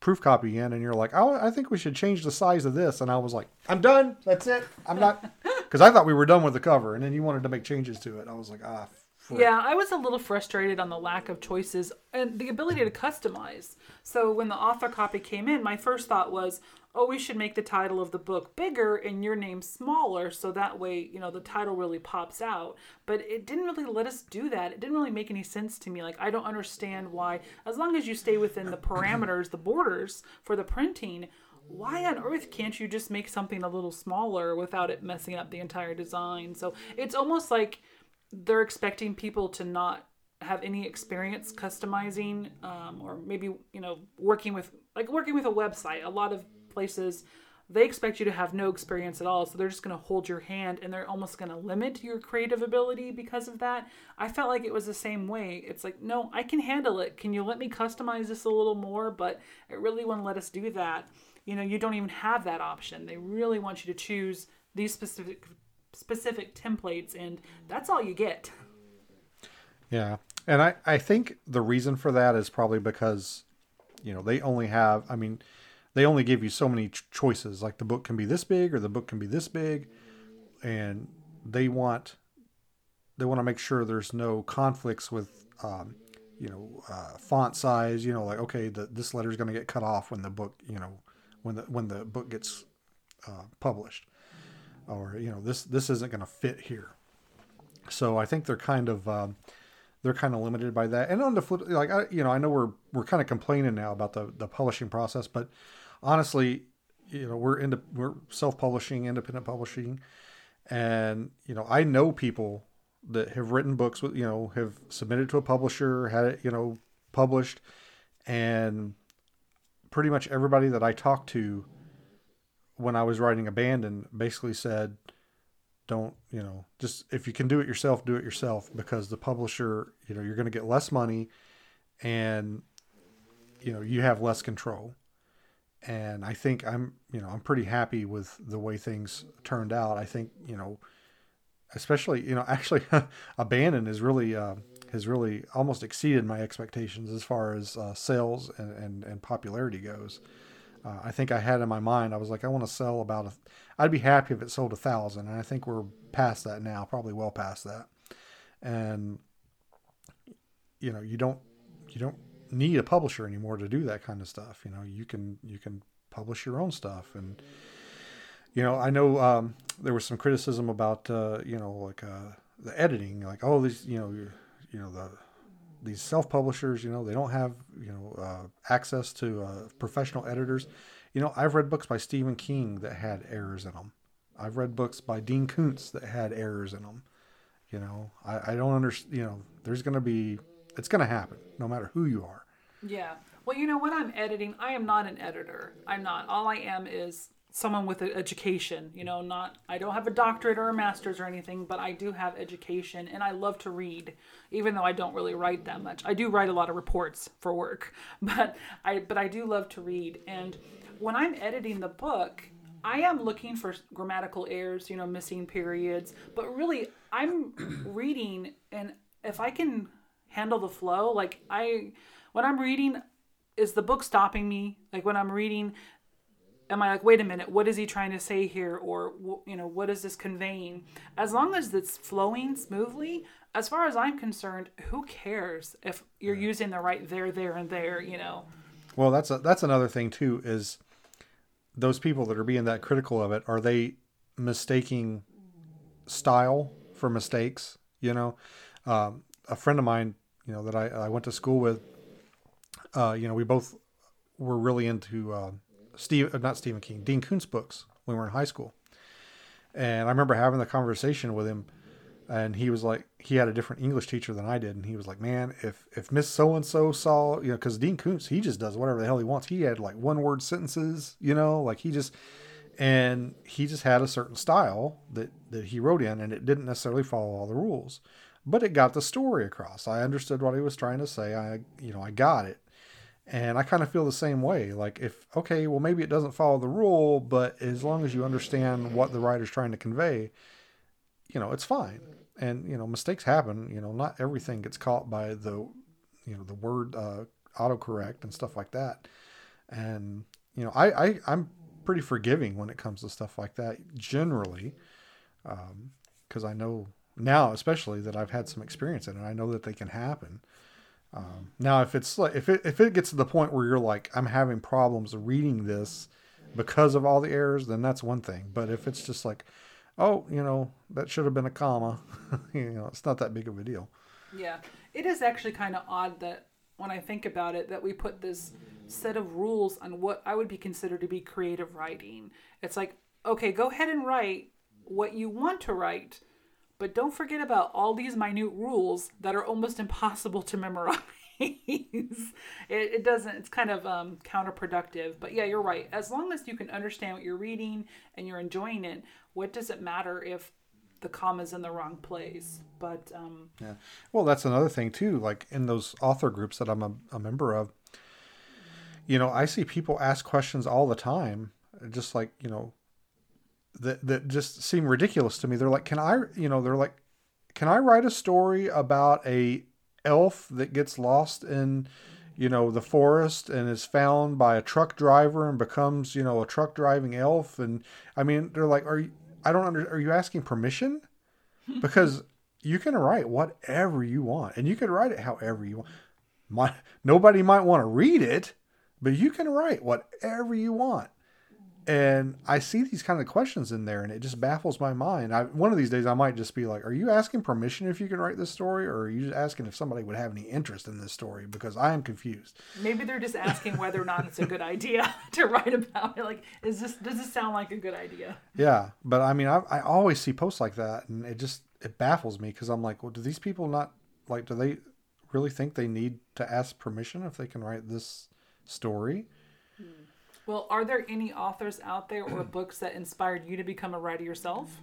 proof copy in, and you're like, oh, I think we should change the size of this, and I was like, I'm done. That's it. I'm not because I thought we were done with the cover, and then you wanted to make changes to it. I was like, ah. frick. Yeah, I was a little frustrated on the lack of choices and the ability to customize. So when the author copy came in, my first thought was, oh, we should make the title of the book bigger and your name smaller so that way, you know, the title really pops out. But it didn't really let us do that. It didn't really make any sense to me. Like, I don't understand why, as long as you stay within the parameters, the borders for the printing, why on earth can't you just make something a little smaller without it messing up the entire design? So it's almost like they're expecting people to not have any experience customizing um, or maybe you know working with like working with a website a lot of places they expect you to have no experience at all so they're just going to hold your hand and they're almost going to limit your creative ability because of that. I felt like it was the same way. It's like no i can handle it. Can you let me customize this a little more? But it really won't let us do that. You know you don't even have that option. They really want you to choose these specific specific templates and that's all you get. Yeah. And I, I think the reason for that is probably because, you know, they only have, I mean, they only give you so many ch- choices. Like the book can be this big or the book can be this big. And they want, they want to make sure there's no conflicts with, um, you know, uh, font size, you know, like, okay, the, this letter is going to get cut off when the book, you know, when the, when the book gets uh, published or, you know, this, this isn't going to fit here. So I think they're kind of, um, they're kind of limited by that. And on the flip, like I, you know, I know we're we're kind of complaining now about the the publishing process, but honestly, you know, we're into we're self publishing, independent publishing, and you know, I know people that have written books with you know have submitted to a publisher, had it you know published, and pretty much everybody that I talked to when I was writing Abandon basically said don't you know just if you can do it yourself do it yourself because the publisher you know you're going to get less money and you know you have less control and i think i'm you know i'm pretty happy with the way things turned out i think you know especially you know actually abandon is really uh, has really almost exceeded my expectations as far as uh, sales and, and and popularity goes uh, I think I had in my mind, I was like, I want to sell about a, I'd be happy if it sold a thousand. And I think we're past that now, probably well past that. And, you know, you don't, you don't need a publisher anymore to do that kind of stuff. You know, you can, you can publish your own stuff. And, you know, I know um, there was some criticism about, uh, you know, like uh, the editing, like, oh, these, you know, you, know, the, these self-publishers, you know, they don't have, you know, uh, access to uh, professional editors. You know, I've read books by Stephen King that had errors in them. I've read books by Dean Koontz that had errors in them. You know, I, I don't understand. You know, there's going to be, it's going to happen no matter who you are. Yeah. Well, you know, when I'm editing, I am not an editor. I'm not. All I am is someone with an education. You know, not I don't have a doctorate or a master's or anything, but I do have education and I love to read, even though I don't really write that much. I do write a lot of reports for work, but I but I do love to read. And when I'm editing the book, I am looking for grammatical errors, you know, missing periods, but really I'm reading and if I can handle the flow, like I when I'm reading is the book stopping me? Like when I'm reading am I like, wait a minute, what is he trying to say here? Or, you know, what is this conveying? As long as it's flowing smoothly, as far as I'm concerned, who cares if you're using the right there, there, and there, you know? Well, that's a, that's another thing too. Is those people that are being that critical of it are they mistaking style for mistakes? You know, um, a friend of mine, you know, that I, I went to school with, uh, you know, we both were really into uh, Steve, not Stephen King, Dean Koontz books when we were in high school. And I remember having the conversation with him and he was like he had a different english teacher than i did and he was like man if if miss so and so saw you know because dean koontz he just does whatever the hell he wants. He had like one word sentences you know like he just and he just had a certain style that that he wrote in and it didn't necessarily follow all the rules. But it got the story across. I understood what he was trying to say. I you know i got it and i kind of feel the same way like if okay well maybe it doesn't follow the rule but as long as you understand what the writer's trying to convey you know it's fine. And you know mistakes happen you know not everything gets caught by the you know the word uh, autocorrect and stuff like that. And you know I, I i'm pretty forgiving when it comes to stuff like that generally because um, i know now especially that i've had some experience in it. I know that they can happen um, now if it's like if it if it gets to the point where you're like i'm having problems reading this because of all the errors then that's one thing but if it's just like oh, you know, that should have been a comma. you know, it's not that big of a deal. Yeah. It is actually kind of odd that when I think about it, that we put this set of rules on what I would be considered to be creative writing. It's like, okay, go ahead and write what you want to write, but don't forget about all these minute rules that are almost impossible to memorize. it, it, doesn't, it's kind of um, counterproductive. But yeah, you're right. As long as you can understand what you're reading and you're enjoying it, what does it matter if the comma's in the wrong place? But um, yeah, well, that's another thing too. Like in those author groups that I'm a, a member of, you know, I see people ask questions all the time, just like you know, that that just seem ridiculous to me. They're like, "Can I?" You know, they're like, "Can I write a story about a elf that gets lost in?" you know the forest and is found by a truck driver and becomes you know a truck driving elf and i mean they're like are you I don't under. Are you asking permission? Because you can write whatever you want, and you can write it however you want. My, nobody might want to read it, but you can write whatever you want. And I see these kind of questions in there, and it just baffles my mind. I, one of these days, I might just be like, "Are you asking permission if you can write this story, or are you just asking if somebody would have any interest in this story?" Because I am confused. Maybe they're just asking whether or not it's a good idea to write about it. Like, is this does this sound like a good idea? Yeah, but I mean, I, I always see posts like that, and it just it baffles me because I'm like, well, do these people not like? Do they really think they need to ask permission if they can write this story? Hmm. Well, are there any authors out there or books that inspired you to become a writer yourself?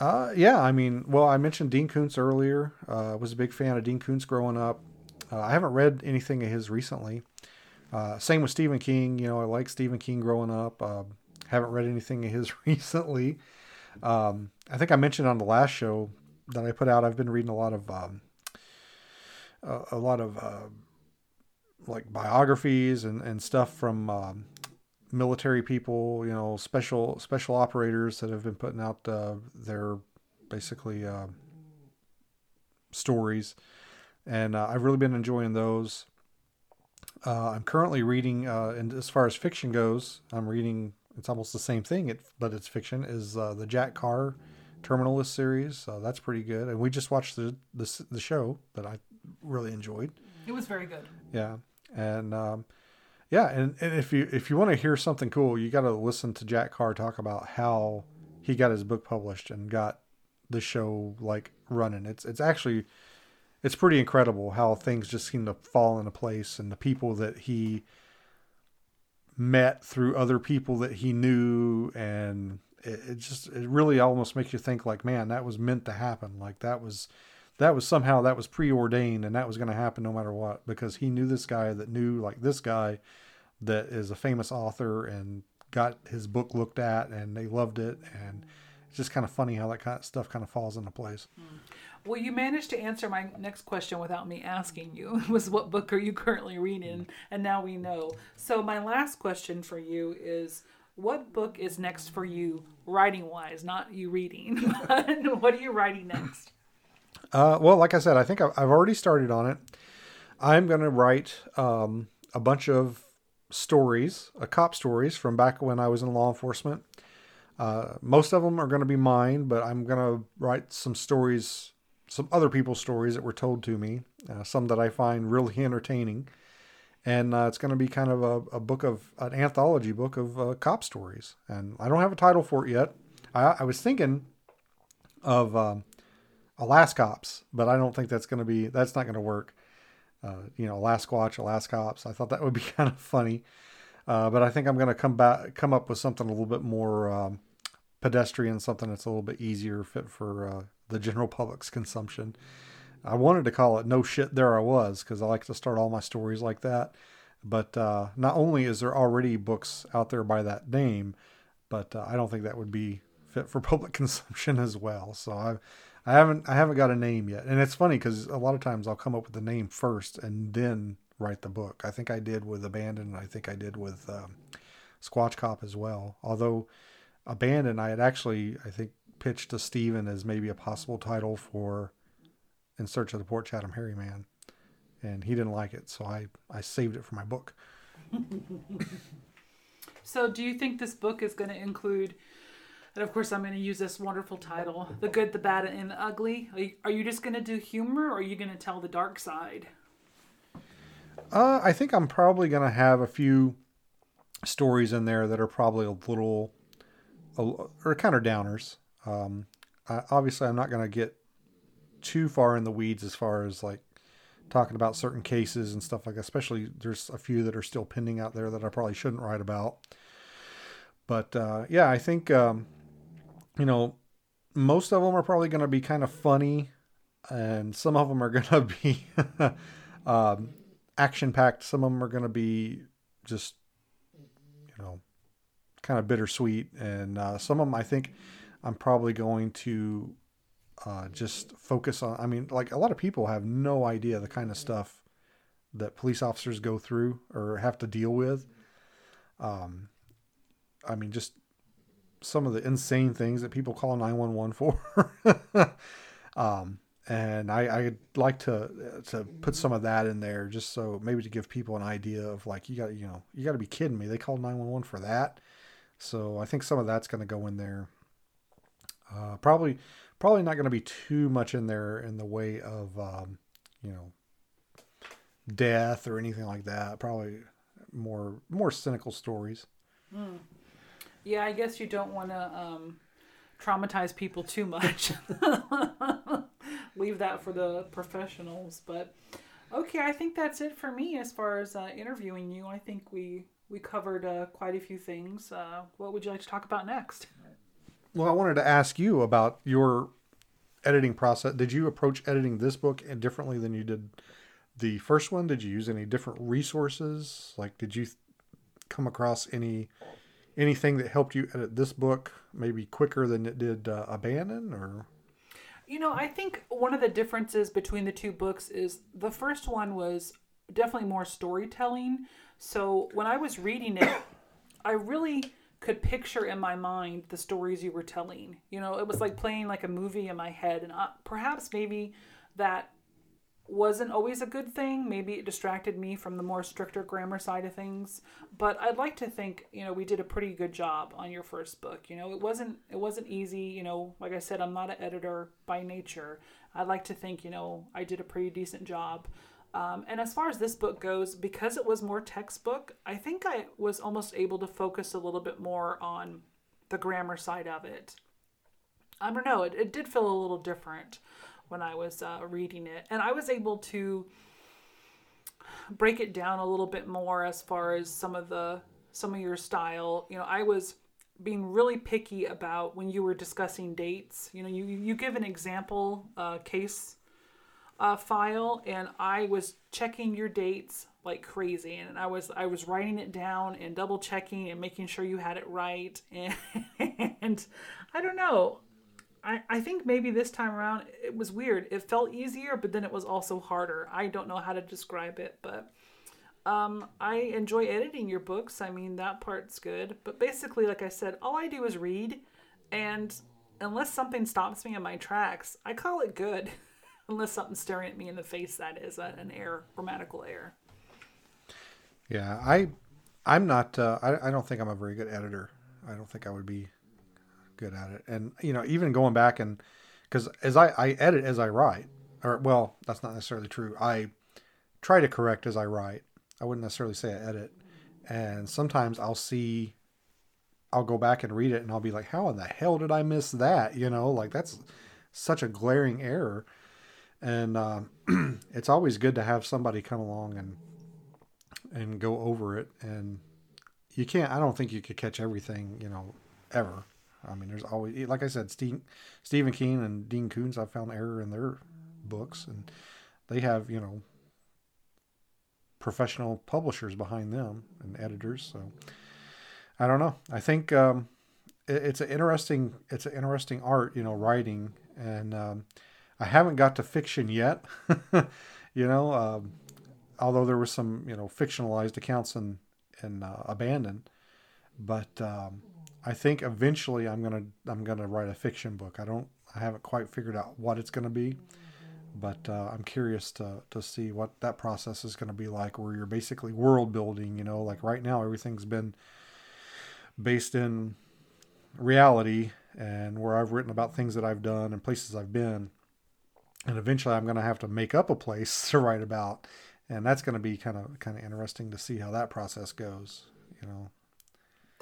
Uh, yeah, I mean, well, I mentioned Dean Koontz earlier. Uh, was a big fan of Dean Koontz growing up. Uh, I haven't read anything of his recently. Uh, same with Stephen King. You know, I like Stephen King growing up. Uh, haven't read anything of his recently. Um, I think I mentioned on the last show that I put out. I've been reading a lot of um, a, a, lot of uh, like biographies and, and stuff from um, military people, you know, special special operators that have been putting out uh, their basically uh, stories, and uh, I've really been enjoying those. Uh, I'm currently reading, uh, and as far as fiction goes, I'm reading. It's almost the same thing, it, but it's fiction. Is uh, the Jack Carr Terminal List series? So that's pretty good, and we just watched the, the the show that I really enjoyed. It was very good. Yeah, and um, yeah, and, and if you if you want to hear something cool, you got to listen to Jack Carr talk about how he got his book published and got the show like running. It's it's actually it's pretty incredible how things just seem to fall into place and the people that he met through other people that he knew and it, it just it really almost makes you think like man that was meant to happen like that was that was somehow that was preordained and that was going to happen no matter what because he knew this guy that knew like this guy that is a famous author and got his book looked at and they loved it and it's just kind of funny how that kind of stuff kind of falls into place. Hmm. Well, you managed to answer my next question without me asking you. was what book are you currently reading? And now we know. So my last question for you is what book is next for you writing wise, not you reading. what are you writing next? Uh, well, like I said, I think I've, already started on it. I'm going to write um, a bunch of stories, uh, cop stories from back when I was in law enforcement. Uh, most of them are going to be mine, but I'm going to write some stories, some other people's stories that were told to me, uh, some that I find really entertaining. And uh, it's going to be kind of a, a, book of an anthology book of uh, cop stories. And I don't have a title for it yet. I, I was thinking of um, Alaskops, but I don't think that's going to be that's not going to work. Uh, you know, Alasquatch, Alaskops. I thought that would be kind of funny, uh, but I think I'm going to come back come up with something a little bit more um, pedestrian, something that's a little bit easier fit for uh, the general public's consumption. I wanted to call it "No shit, there I was" because I like to start all my stories like that. But uh, not only is there already books out there by that name, but uh, I don't think that would be fit for public consumption as well. So I, I haven't I haven't got a name yet, and it's funny because a lot of times I'll come up with the name first and then write the book. I think I did with Abandon. I think I did with um, Squatch Cop as well. Although Abandon, I had actually I think pitched to Steven as maybe a possible title for In Search of the Port Chatham Hairy Man, and he didn't like it, so I I saved it for my book. so, do you think this book is going to include? And of course, I'm going to use this wonderful title The Good, the Bad, and the Ugly. Are you, just going to do humor or are you going to tell the dark side? Uh, I think I'm probably going to have a few stories in there that are probably a little, or kind of downers. Um, I, obviously, I'm not going to get too far in the weeds as far as like talking about certain cases and stuff like that. Especially, there's a few that are still pending out there that I probably shouldn't write about. But uh, yeah, I think um, you know, most of them are probably going to be kind of funny, and some of them are going to be um, action packed. Some of them are going to be just, you know, kind of bittersweet, and uh, some of them I think I'm probably going to uh, just focus on. I mean, like a lot of people have no idea the kind of stuff that police officers go through or have to deal with. Um, I mean, just some of the insane things that people call 911 for. um, and I, I'd like to to put some of that in there just so maybe to give people an idea of like you got you know you got to be kidding me. They called 911 for that. So I think some of that's going to go in there. Uh, probably probably not going to be too much in there in the way of um, you know death or anything like that. Probably more more cynical stories. Mm. Yeah, I guess you don't want to um, traumatize people too much. Leave that for the professionals. But okay, I think that's it for me as far as uh, interviewing you. I think we we covered uh, quite a few things. Uh, what would you like to talk about next? Well, I wanted to ask you about your editing process. Did you approach editing this book differently than you did the first one? Did you use any different resources? Like, did you come across any anything that helped you edit this book maybe quicker than it did uh, Abandon or? You know, I think one of the differences between the two books is the first one was definitely more storytelling. So when I was reading it, I really could picture in my mind the stories you were telling. You know, it was like playing like a movie in my head, and uh, perhaps maybe that wasn't always a good thing. Maybe it distracted me from the more stricter grammar side of things. But I'd like to think, you know, we did a pretty good job on your first book. You know, it wasn't it wasn't easy, you know, like I said, I'm not an editor by nature. I'd like to think, you know, I did a pretty decent job. Um, and as far as this book goes, because it was more textbook, I think I was almost able to focus a little bit more on the grammar side of it. I don't know, it, it did feel a little different when I was uh, reading it. And I was able to break it down a little bit more as far as some of the some of your style. You know, I was being really picky about when you were discussing dates. You know, you you give an example uh, case uh, file, and I was checking your dates like crazy, and I was I was writing it down and double checking and making sure you had it right. And, and I don't know, I, I think maybe this time around it was weird. It felt easier, but then it was also harder. I don't know how to describe it, but um, I enjoy editing your books. I mean, that part's good. But basically, like I said, all I do is read, and unless something stops me in my tracks, I call it good. unless something's staring at me in the face, that is an error, grammatical error. Yeah, I, I'm not. Uh, I, I don't think I'm a very good editor. I don't think I would be good at it. And you know, even going back and because as I I edit as I write, or well, that's not necessarily true. I try to correct as I write. I wouldn't necessarily say I edit. And sometimes I'll see I'll go back and read it and I'll be like, how in the hell did I miss that? You know, like that's such a glaring error, and uh, it's always good to have somebody come along and and go over it. And you can't. I don't think you could catch everything, you know, ever. I mean, there's always, like I said, Steve, Stephen King and Dean Koontz. I found error in their books, and they have, you know, professional publishers behind them and editors. So I don't know. I think um, it, it's an interesting, it's an interesting art, you know, writing, and um, I haven't got to fiction yet. you know, um, although there were some, you know, fictionalized accounts in in uh, Abandon, but um, I think eventually I'm gonna I'm gonna write a fiction book. I don't I haven't quite figured out what it's gonna be, but uh, I'm curious to to see what that process is gonna be like. Where you're basically world building. You know, like right now everything's been based in reality and where I've written about things that I've done and places I've been. And eventually I'm to have to make up a place to write about. And that's to be kind of kind of interesting to see how that process goes, you know.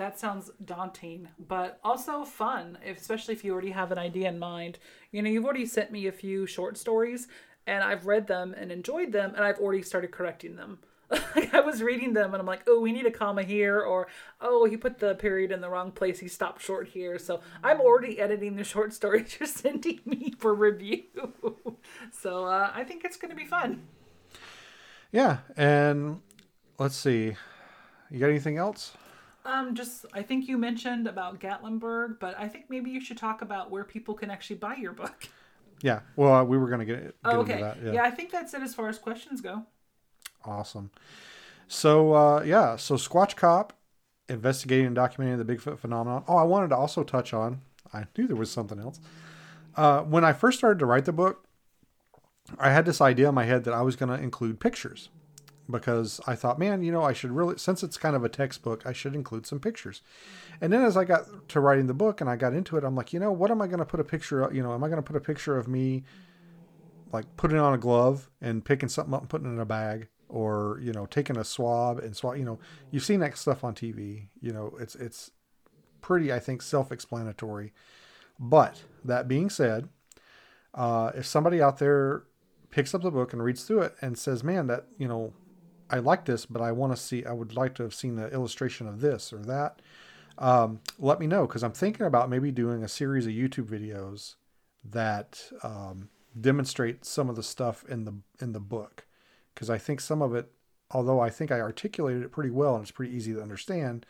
That sounds daunting, but also fun, especially if you already have an idea in mind. You know, you've already sent me a few short stories, and I've read them and enjoyed them, and I've already started correcting them. I was reading them, and I'm like, oh, we need a comma here, or oh, he put the period in the wrong place, he stopped short here. So I'm already editing the short stories you're sending me for review. so uh, I think it's going to be fun. Yeah, and let's see. You got anything else? Um, just I think you mentioned about Gatlinburg, but I think maybe you should talk about where people can actually buy your book. Yeah, well, uh, we were going to get, get Oh, okay. into that. Yeah. Yeah. I think that's it as far as questions go. Awesome. So, uh, yeah, so Squatch Cop investigating and documenting the Bigfoot phenomenon. Oh, I wanted to also touch on, I knew there was something else. Uh, when I first started to write the book, I had this idea in my head that I was going to include pictures because I thought, man, you know, I should really, since it's kind of a textbook, I should include some pictures. And then as I got to writing the book and I got into it, I'm like, you know, what am I going to put a picture of? You know, am I going to put a picture of me like putting on a glove and picking something up and putting it in a bag? Or, you know, taking a swab and swab, you know, you've seen that stuff on TV. You know, it's, it's pretty, I think, self explanatory. But that being said, uh, if somebody out there picks up the book and reads through it and says, man, that, you know, I like this, but I want to see, I would like to have seen the illustration of this or that. Um, let me know because I'm thinking about maybe doing a series of YouTube videos that um, demonstrate some of the stuff in the in the book because I think some of it, although I think I articulated it pretty well and it's pretty easy to understand.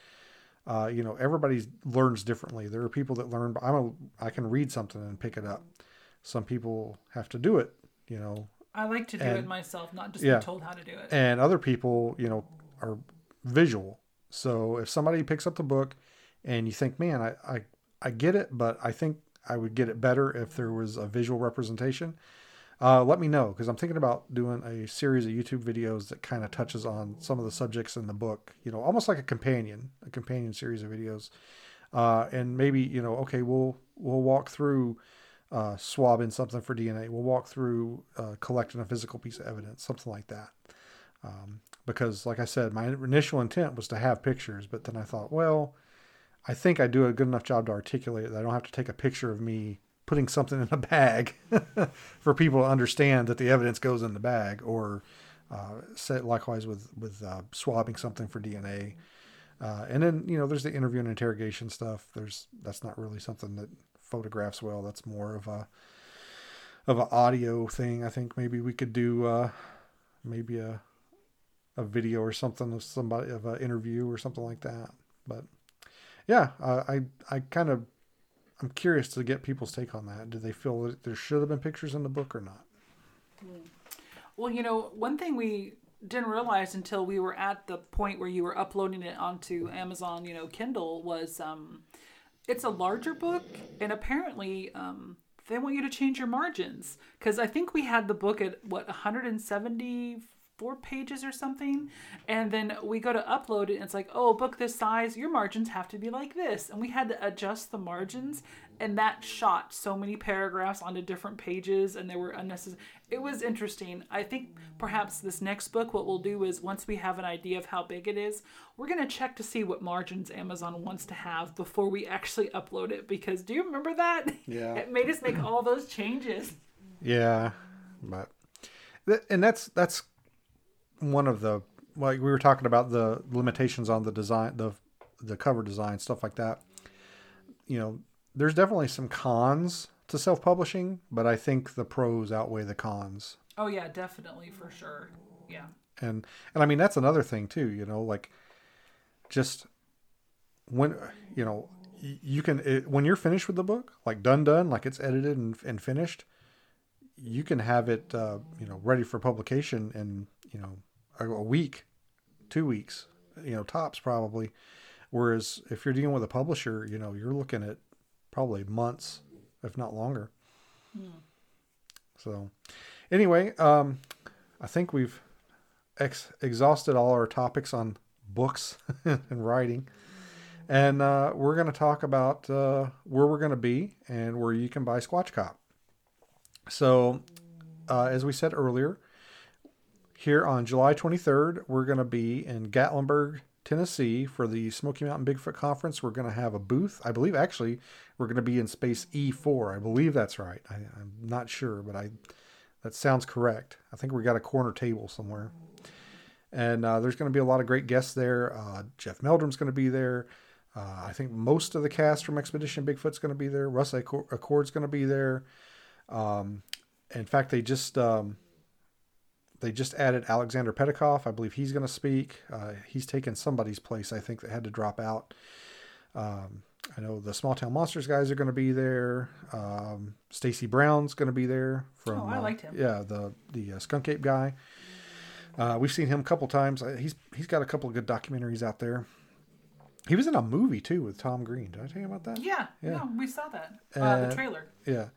Uh, you know, everybody learns differently. There are people that learn. I'm a, I can read something and pick it up. Some people have to do it. You know, I like to do And- it myself, not just yeah. be told how to do it. and other people, you know, are visual. So if somebody picks up the book and you think, man, I, I, I get it, but I think I would get it better if there was a visual representation, uh, let me know because I'm thinking about doing a series of YouTube videos that kind of touches on some of the subjects in the book, you know, almost like a companion, a companion series of videos. Uh, and maybe, you know, okay, we'll, we'll walk through uh, swabbing something for DNA. We'll walk through uh, collecting a physical piece of evidence, something like that. Um, because, like I said, my initial intent was to have pictures, but then I thought, well, I think I do a good enough job to articulate that I don't have to take a picture of me putting something in a bag for people to understand that the evidence goes in the bag, or uh, likewise with with uh, swabbing something for DNA. Uh, and then you know, there's the interview and interrogation stuff. There's that's not really something that photographs well. That's more of a of an audio thing. I think maybe we could do uh, maybe a a video or something of somebody of an interview or something like that. But yeah, uh, I I kind of I'm curious to get people's take on that. Do they feel that there should have been pictures in the book or not? Well, you know, one thing we didn't realize until we were at the point where you were uploading it onto Amazon, you know, Kindle was um it's a larger book and apparently um they want you to change your margins cuz I think we had the book at what 174 pages or something. And then we go to upload it, and it's like, oh, book this size, your margins have to be like this. And we had to adjust the margins, and that shot so many paragraphs onto different pages, and they were unnecessary. It was interesting. I think perhaps this next book, what we'll do is once we have an idea of how big it is, we're going to check to see what margins Amazon wants to have before we actually upload it. Because do you remember that? Yeah. it made us make all those changes. Yeah, but and that's that's one of the like we were talking about the limitations on the design the the cover design stuff like that. You know, there's definitely some cons to self-publishing, but I think the pros outweigh the cons. Oh yeah, definitely for sure. Yeah. And and I mean that's another thing too, you know, like just when you know you can it, when you're finished with the book, like done done, like it's edited and, and finished, you can have it uh, you know ready for publication in you know a, a week, two weeks, you know tops probably. Whereas if you're dealing with a publisher, you know you're looking at probably months, if not longer. So, anyway, um, I think we've ex- exhausted all our topics on books and writing. And uh, we're going to talk about uh, where we're going to be and where you can buy Squatch Cop. So, uh, as we said earlier, here on July 23rd, we're going to be in Gatlinburg, Tennessee for the Smoky Mountain Bigfoot Conference. We're going to have a booth. I believe actually we're going to be in space E4. I believe that's right. I, I'm not sure, but I that sounds correct. I think we got a corner table somewhere. And uh, there's going to be a lot of great guests there. Uh, Jeff Meldrum's going to be there. Uh, I think most of the cast from Expedition Bigfoot's going to be there. Russ Acord's going to be there. Um, in fact, they just um, they just added Alexander Petikoff. I believe he's going to speak. Uh, he's taken somebody's place, I think, that had to drop out. Um, I know the Small Town Monsters guys are going to be there. Um, Stacy Brown's going to be there from. Oh, I uh, liked him. Yeah, the the uh, Skunk Ape guy. Uh, we've seen him a couple times. Uh, He's he's got a couple of good documentaries out there. He was in a movie too with Tom Green. Did I tell you about that? Yeah, Yeah. no, we saw that. Uh, Uh, the trailer. Yeah.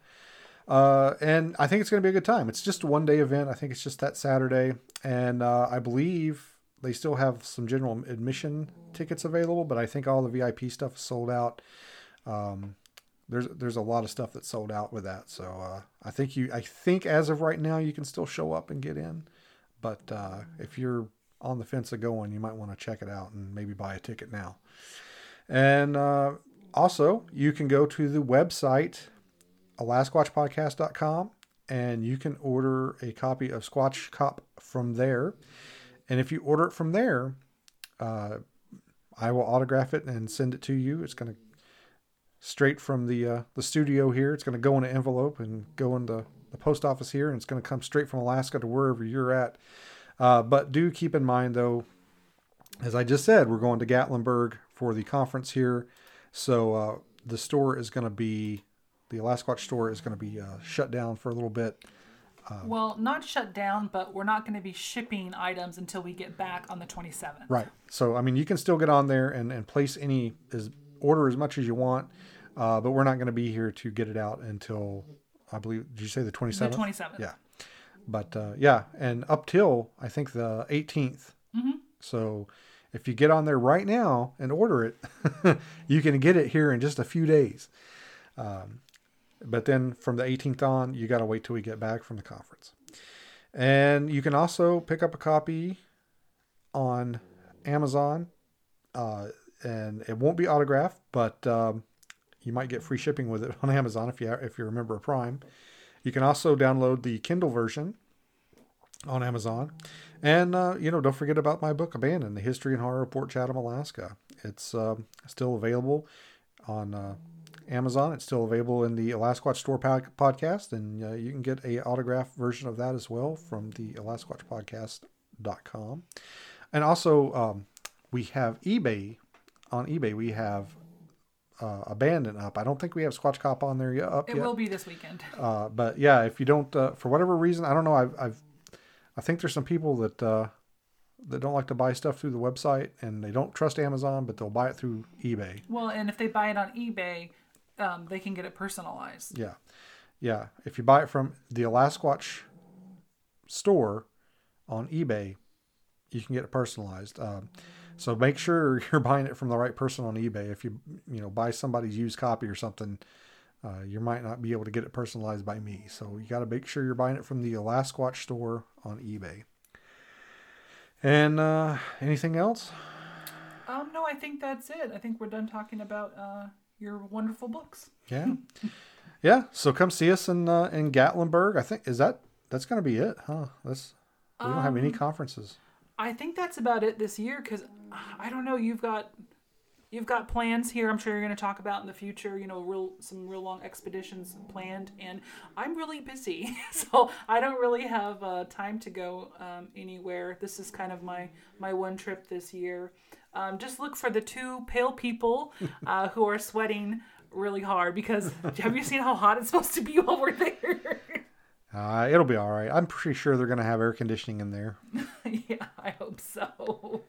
Uh, and I think it's going to be a good time. It's just a one day event. I think it's just that Saturday. And uh, I believe they still have some general admission tickets available, but I think all the VIP stuff is sold out. Um, there's there's a lot of stuff that's sold out with that. So uh, I think you I think as of right now you can still show up and get in. But uh, if you're on the fence of going, you might want to check it out and maybe buy a ticket now. And uh, also, you can go to the website alasquatchpodcast.com and you can order a copy of Squatch Cop from there. And if you order it from there, uh, I will autograph it and send it to you. It's going to straight from the uh, the studio here. It's going to go in an envelope and go in the, the post office here, and it's going to come straight from Alaska to wherever you're at. Uh, but do keep in mind, though, as I just said, we're going to Gatlinburg for the conference here. So uh, the store is going to be, the Alasquatch store is going to be uh, shut down for a little bit. well, not shut down, but we're not going to be shipping items until we get back on the 27th. Right. So I mean, you can still get on there and, and place any as order as much as you want, uh, but we're not going to be here to get it out until I believe. Did you say the twenty The 27th. Yeah. But uh, yeah, and up till I think the 18th. Mm-hmm. So if you get on there right now and order it, you can get it here in just a few days. Um, but then from the 18th on, you got to wait till we get back from the conference. And you can also pick up a copy on Amazon, uh, and it won't be autographed, but um, you might get free shipping with it on Amazon if you if you're a member of Prime. You can also download the Kindle version on Amazon, and uh, you know don't forget about my book Abandoned: The History and Horror of Port Chatham, Alaska. It's um, still available on uh, Amazon. It's still available in the Alasquatch Store pod- podcast, and uh, you can get a autographed version of that as well from the AlasquatchPodcast.com. And also, um, we have eBay. On eBay, we have uh, Abandon up. I don't think we have Squatch Cop on there yet. Up It yet. will be this weekend. Uh, but yeah, if you don't, uh, for whatever reason, I don't know. I've, I've, I think there's some people that uh, that don't like to buy stuff through the website, and they don't trust Amazon, but they'll buy it through eBay. Well, and if they buy it on eBay, um, they can get it personalized. Yeah, yeah. If you buy it from the Alasquatch store, on eBay, you can get it personalized. Um, so make sure you're buying it from the right person on eBay. If you you know buy somebody's used copy or something, uh, you might not be able to get it personalized by me. So you got to make sure you're buying it from the Alasquatch store on eBay. And uh, anything else? Um, no, I think that's it. I think we're done talking about uh, your wonderful books. Yeah, yeah. So come see us in uh, in Gatlinburg. I think is that that's gonna be it, huh? That's we don't have any conferences. I think that's about it this year because I don't know. You've got you've got plans here. I'm sure you're going to talk about in the future. You know, real some real long expeditions planned, and I'm really busy, so I don't really have uh, time to go um, anywhere. This is kind of my my one trip this year. Um, just look for the two pale people uh, who are sweating really hard because have you seen how hot it's supposed to be while we're there? Uh, it'll be all right. I'm pretty sure they're gonna have air conditioning in there. yeah, I hope so.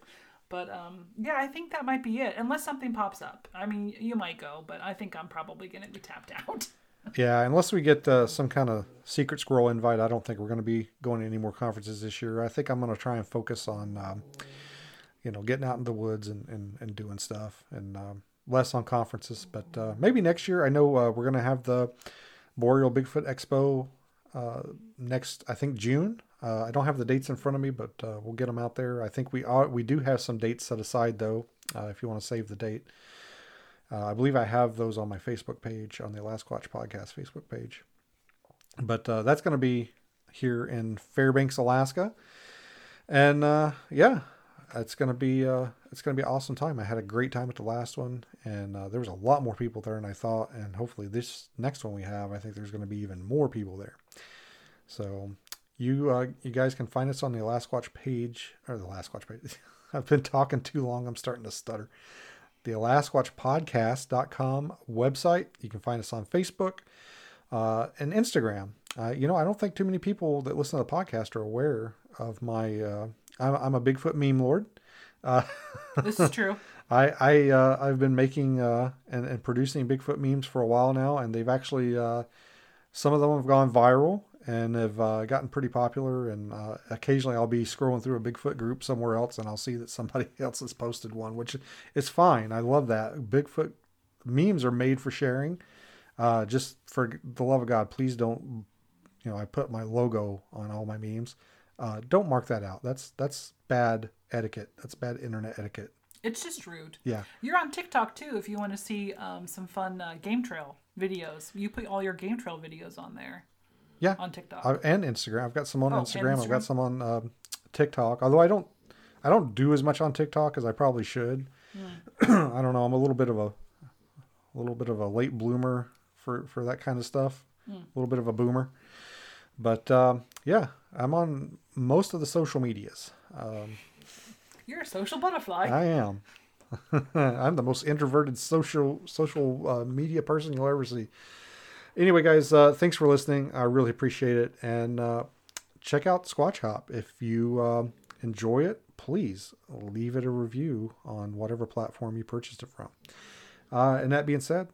But um, yeah, I think that might be it, unless something pops up. I mean, you might go, but I think I'm probably going to be tapped out. Yeah, unless we get uh, some kind of secret squirrel invite, I don't think we're going to be going to any more conferences this year. I think I'm going to try and focus on, um, you know, getting out in the woods and, and, and doing stuff and um, less on conferences. But uh, maybe next year, I know uh, we're going to have the Boreal Bigfoot Expo uh, next, I think June. Uh, I don't have the dates in front of me, but uh, we'll get them out there. I think we are, we do have some dates set aside though, uh, if you want to save the date. Uh, I believe I have those on my Facebook page, on the Alasquatch Podcast Facebook page. But that's going to be here in Fairbanks, Alaska, and yeah, it's going to be it's going to be an awesome time. I had a great time at the last one, and there was a lot more people there than I thought. And hopefully, this next one we have, I think there's going to be even more people there. So you uh, you guys can find us on the Alasquatch page or the Alasquatch page. I've been talking too long. I'm starting to stutter. The AlasquatchPodcast.com website. You can find us on Facebook uh, and Instagram. Uh, you know, I don't think too many people that listen to the podcast are aware of my. Uh, I'm, I'm, a Bigfoot meme lord. Uh, this is true. I I uh, I've been making and, and producing Bigfoot memes for a while now, and they've actually some of them have gone viral and have uh, gotten pretty popular. And uh, occasionally I'll be scrolling through a Bigfoot group somewhere else and I'll see that somebody else has posted one, which is fine. I love that. Bigfoot memes are made for sharing. Uh, just for the love of God, please don't, you know, I put my logo on all my memes. Uh, don't mark that out. That's that's bad etiquette. That's bad internet etiquette. It's just rude. Yeah. You're on TikTok too if you want to see um, some fun uh, game trail videos. You put all your game trail videos on there. Yeah, on TikTok uh, and Instagram. I've got some on oh, Instagram. Instagram. I've got some on uh, TikTok. Although I don't, I don't do as much on TikTok as I probably should. Mm. I don't know. I'm a little bit of a, a little bit of a late bloomer for for that kind of stuff. Mm. A little bit of a boomer, but um, yeah, I'm on most of the social medias. Um, You're a social butterfly. I am. I'm the most introverted social social uh, media person you'll ever see anyway, guys, uh, thanks for listening. I really appreciate it. And uh, check out Squatch Hop. If you uh, enjoy it, please leave it a review on whatever platform you purchased it from. Uh, and that being said,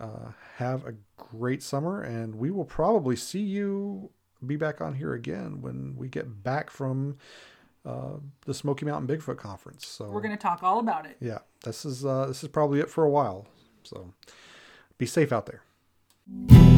uh, have a great summer, and we will probably see you be back on here again when we get back from uh, the Smoky Mountain Bigfoot Conference. So we're going to talk all about it. Yeah, this is this is probably it for a while. So be safe out there. Thank you.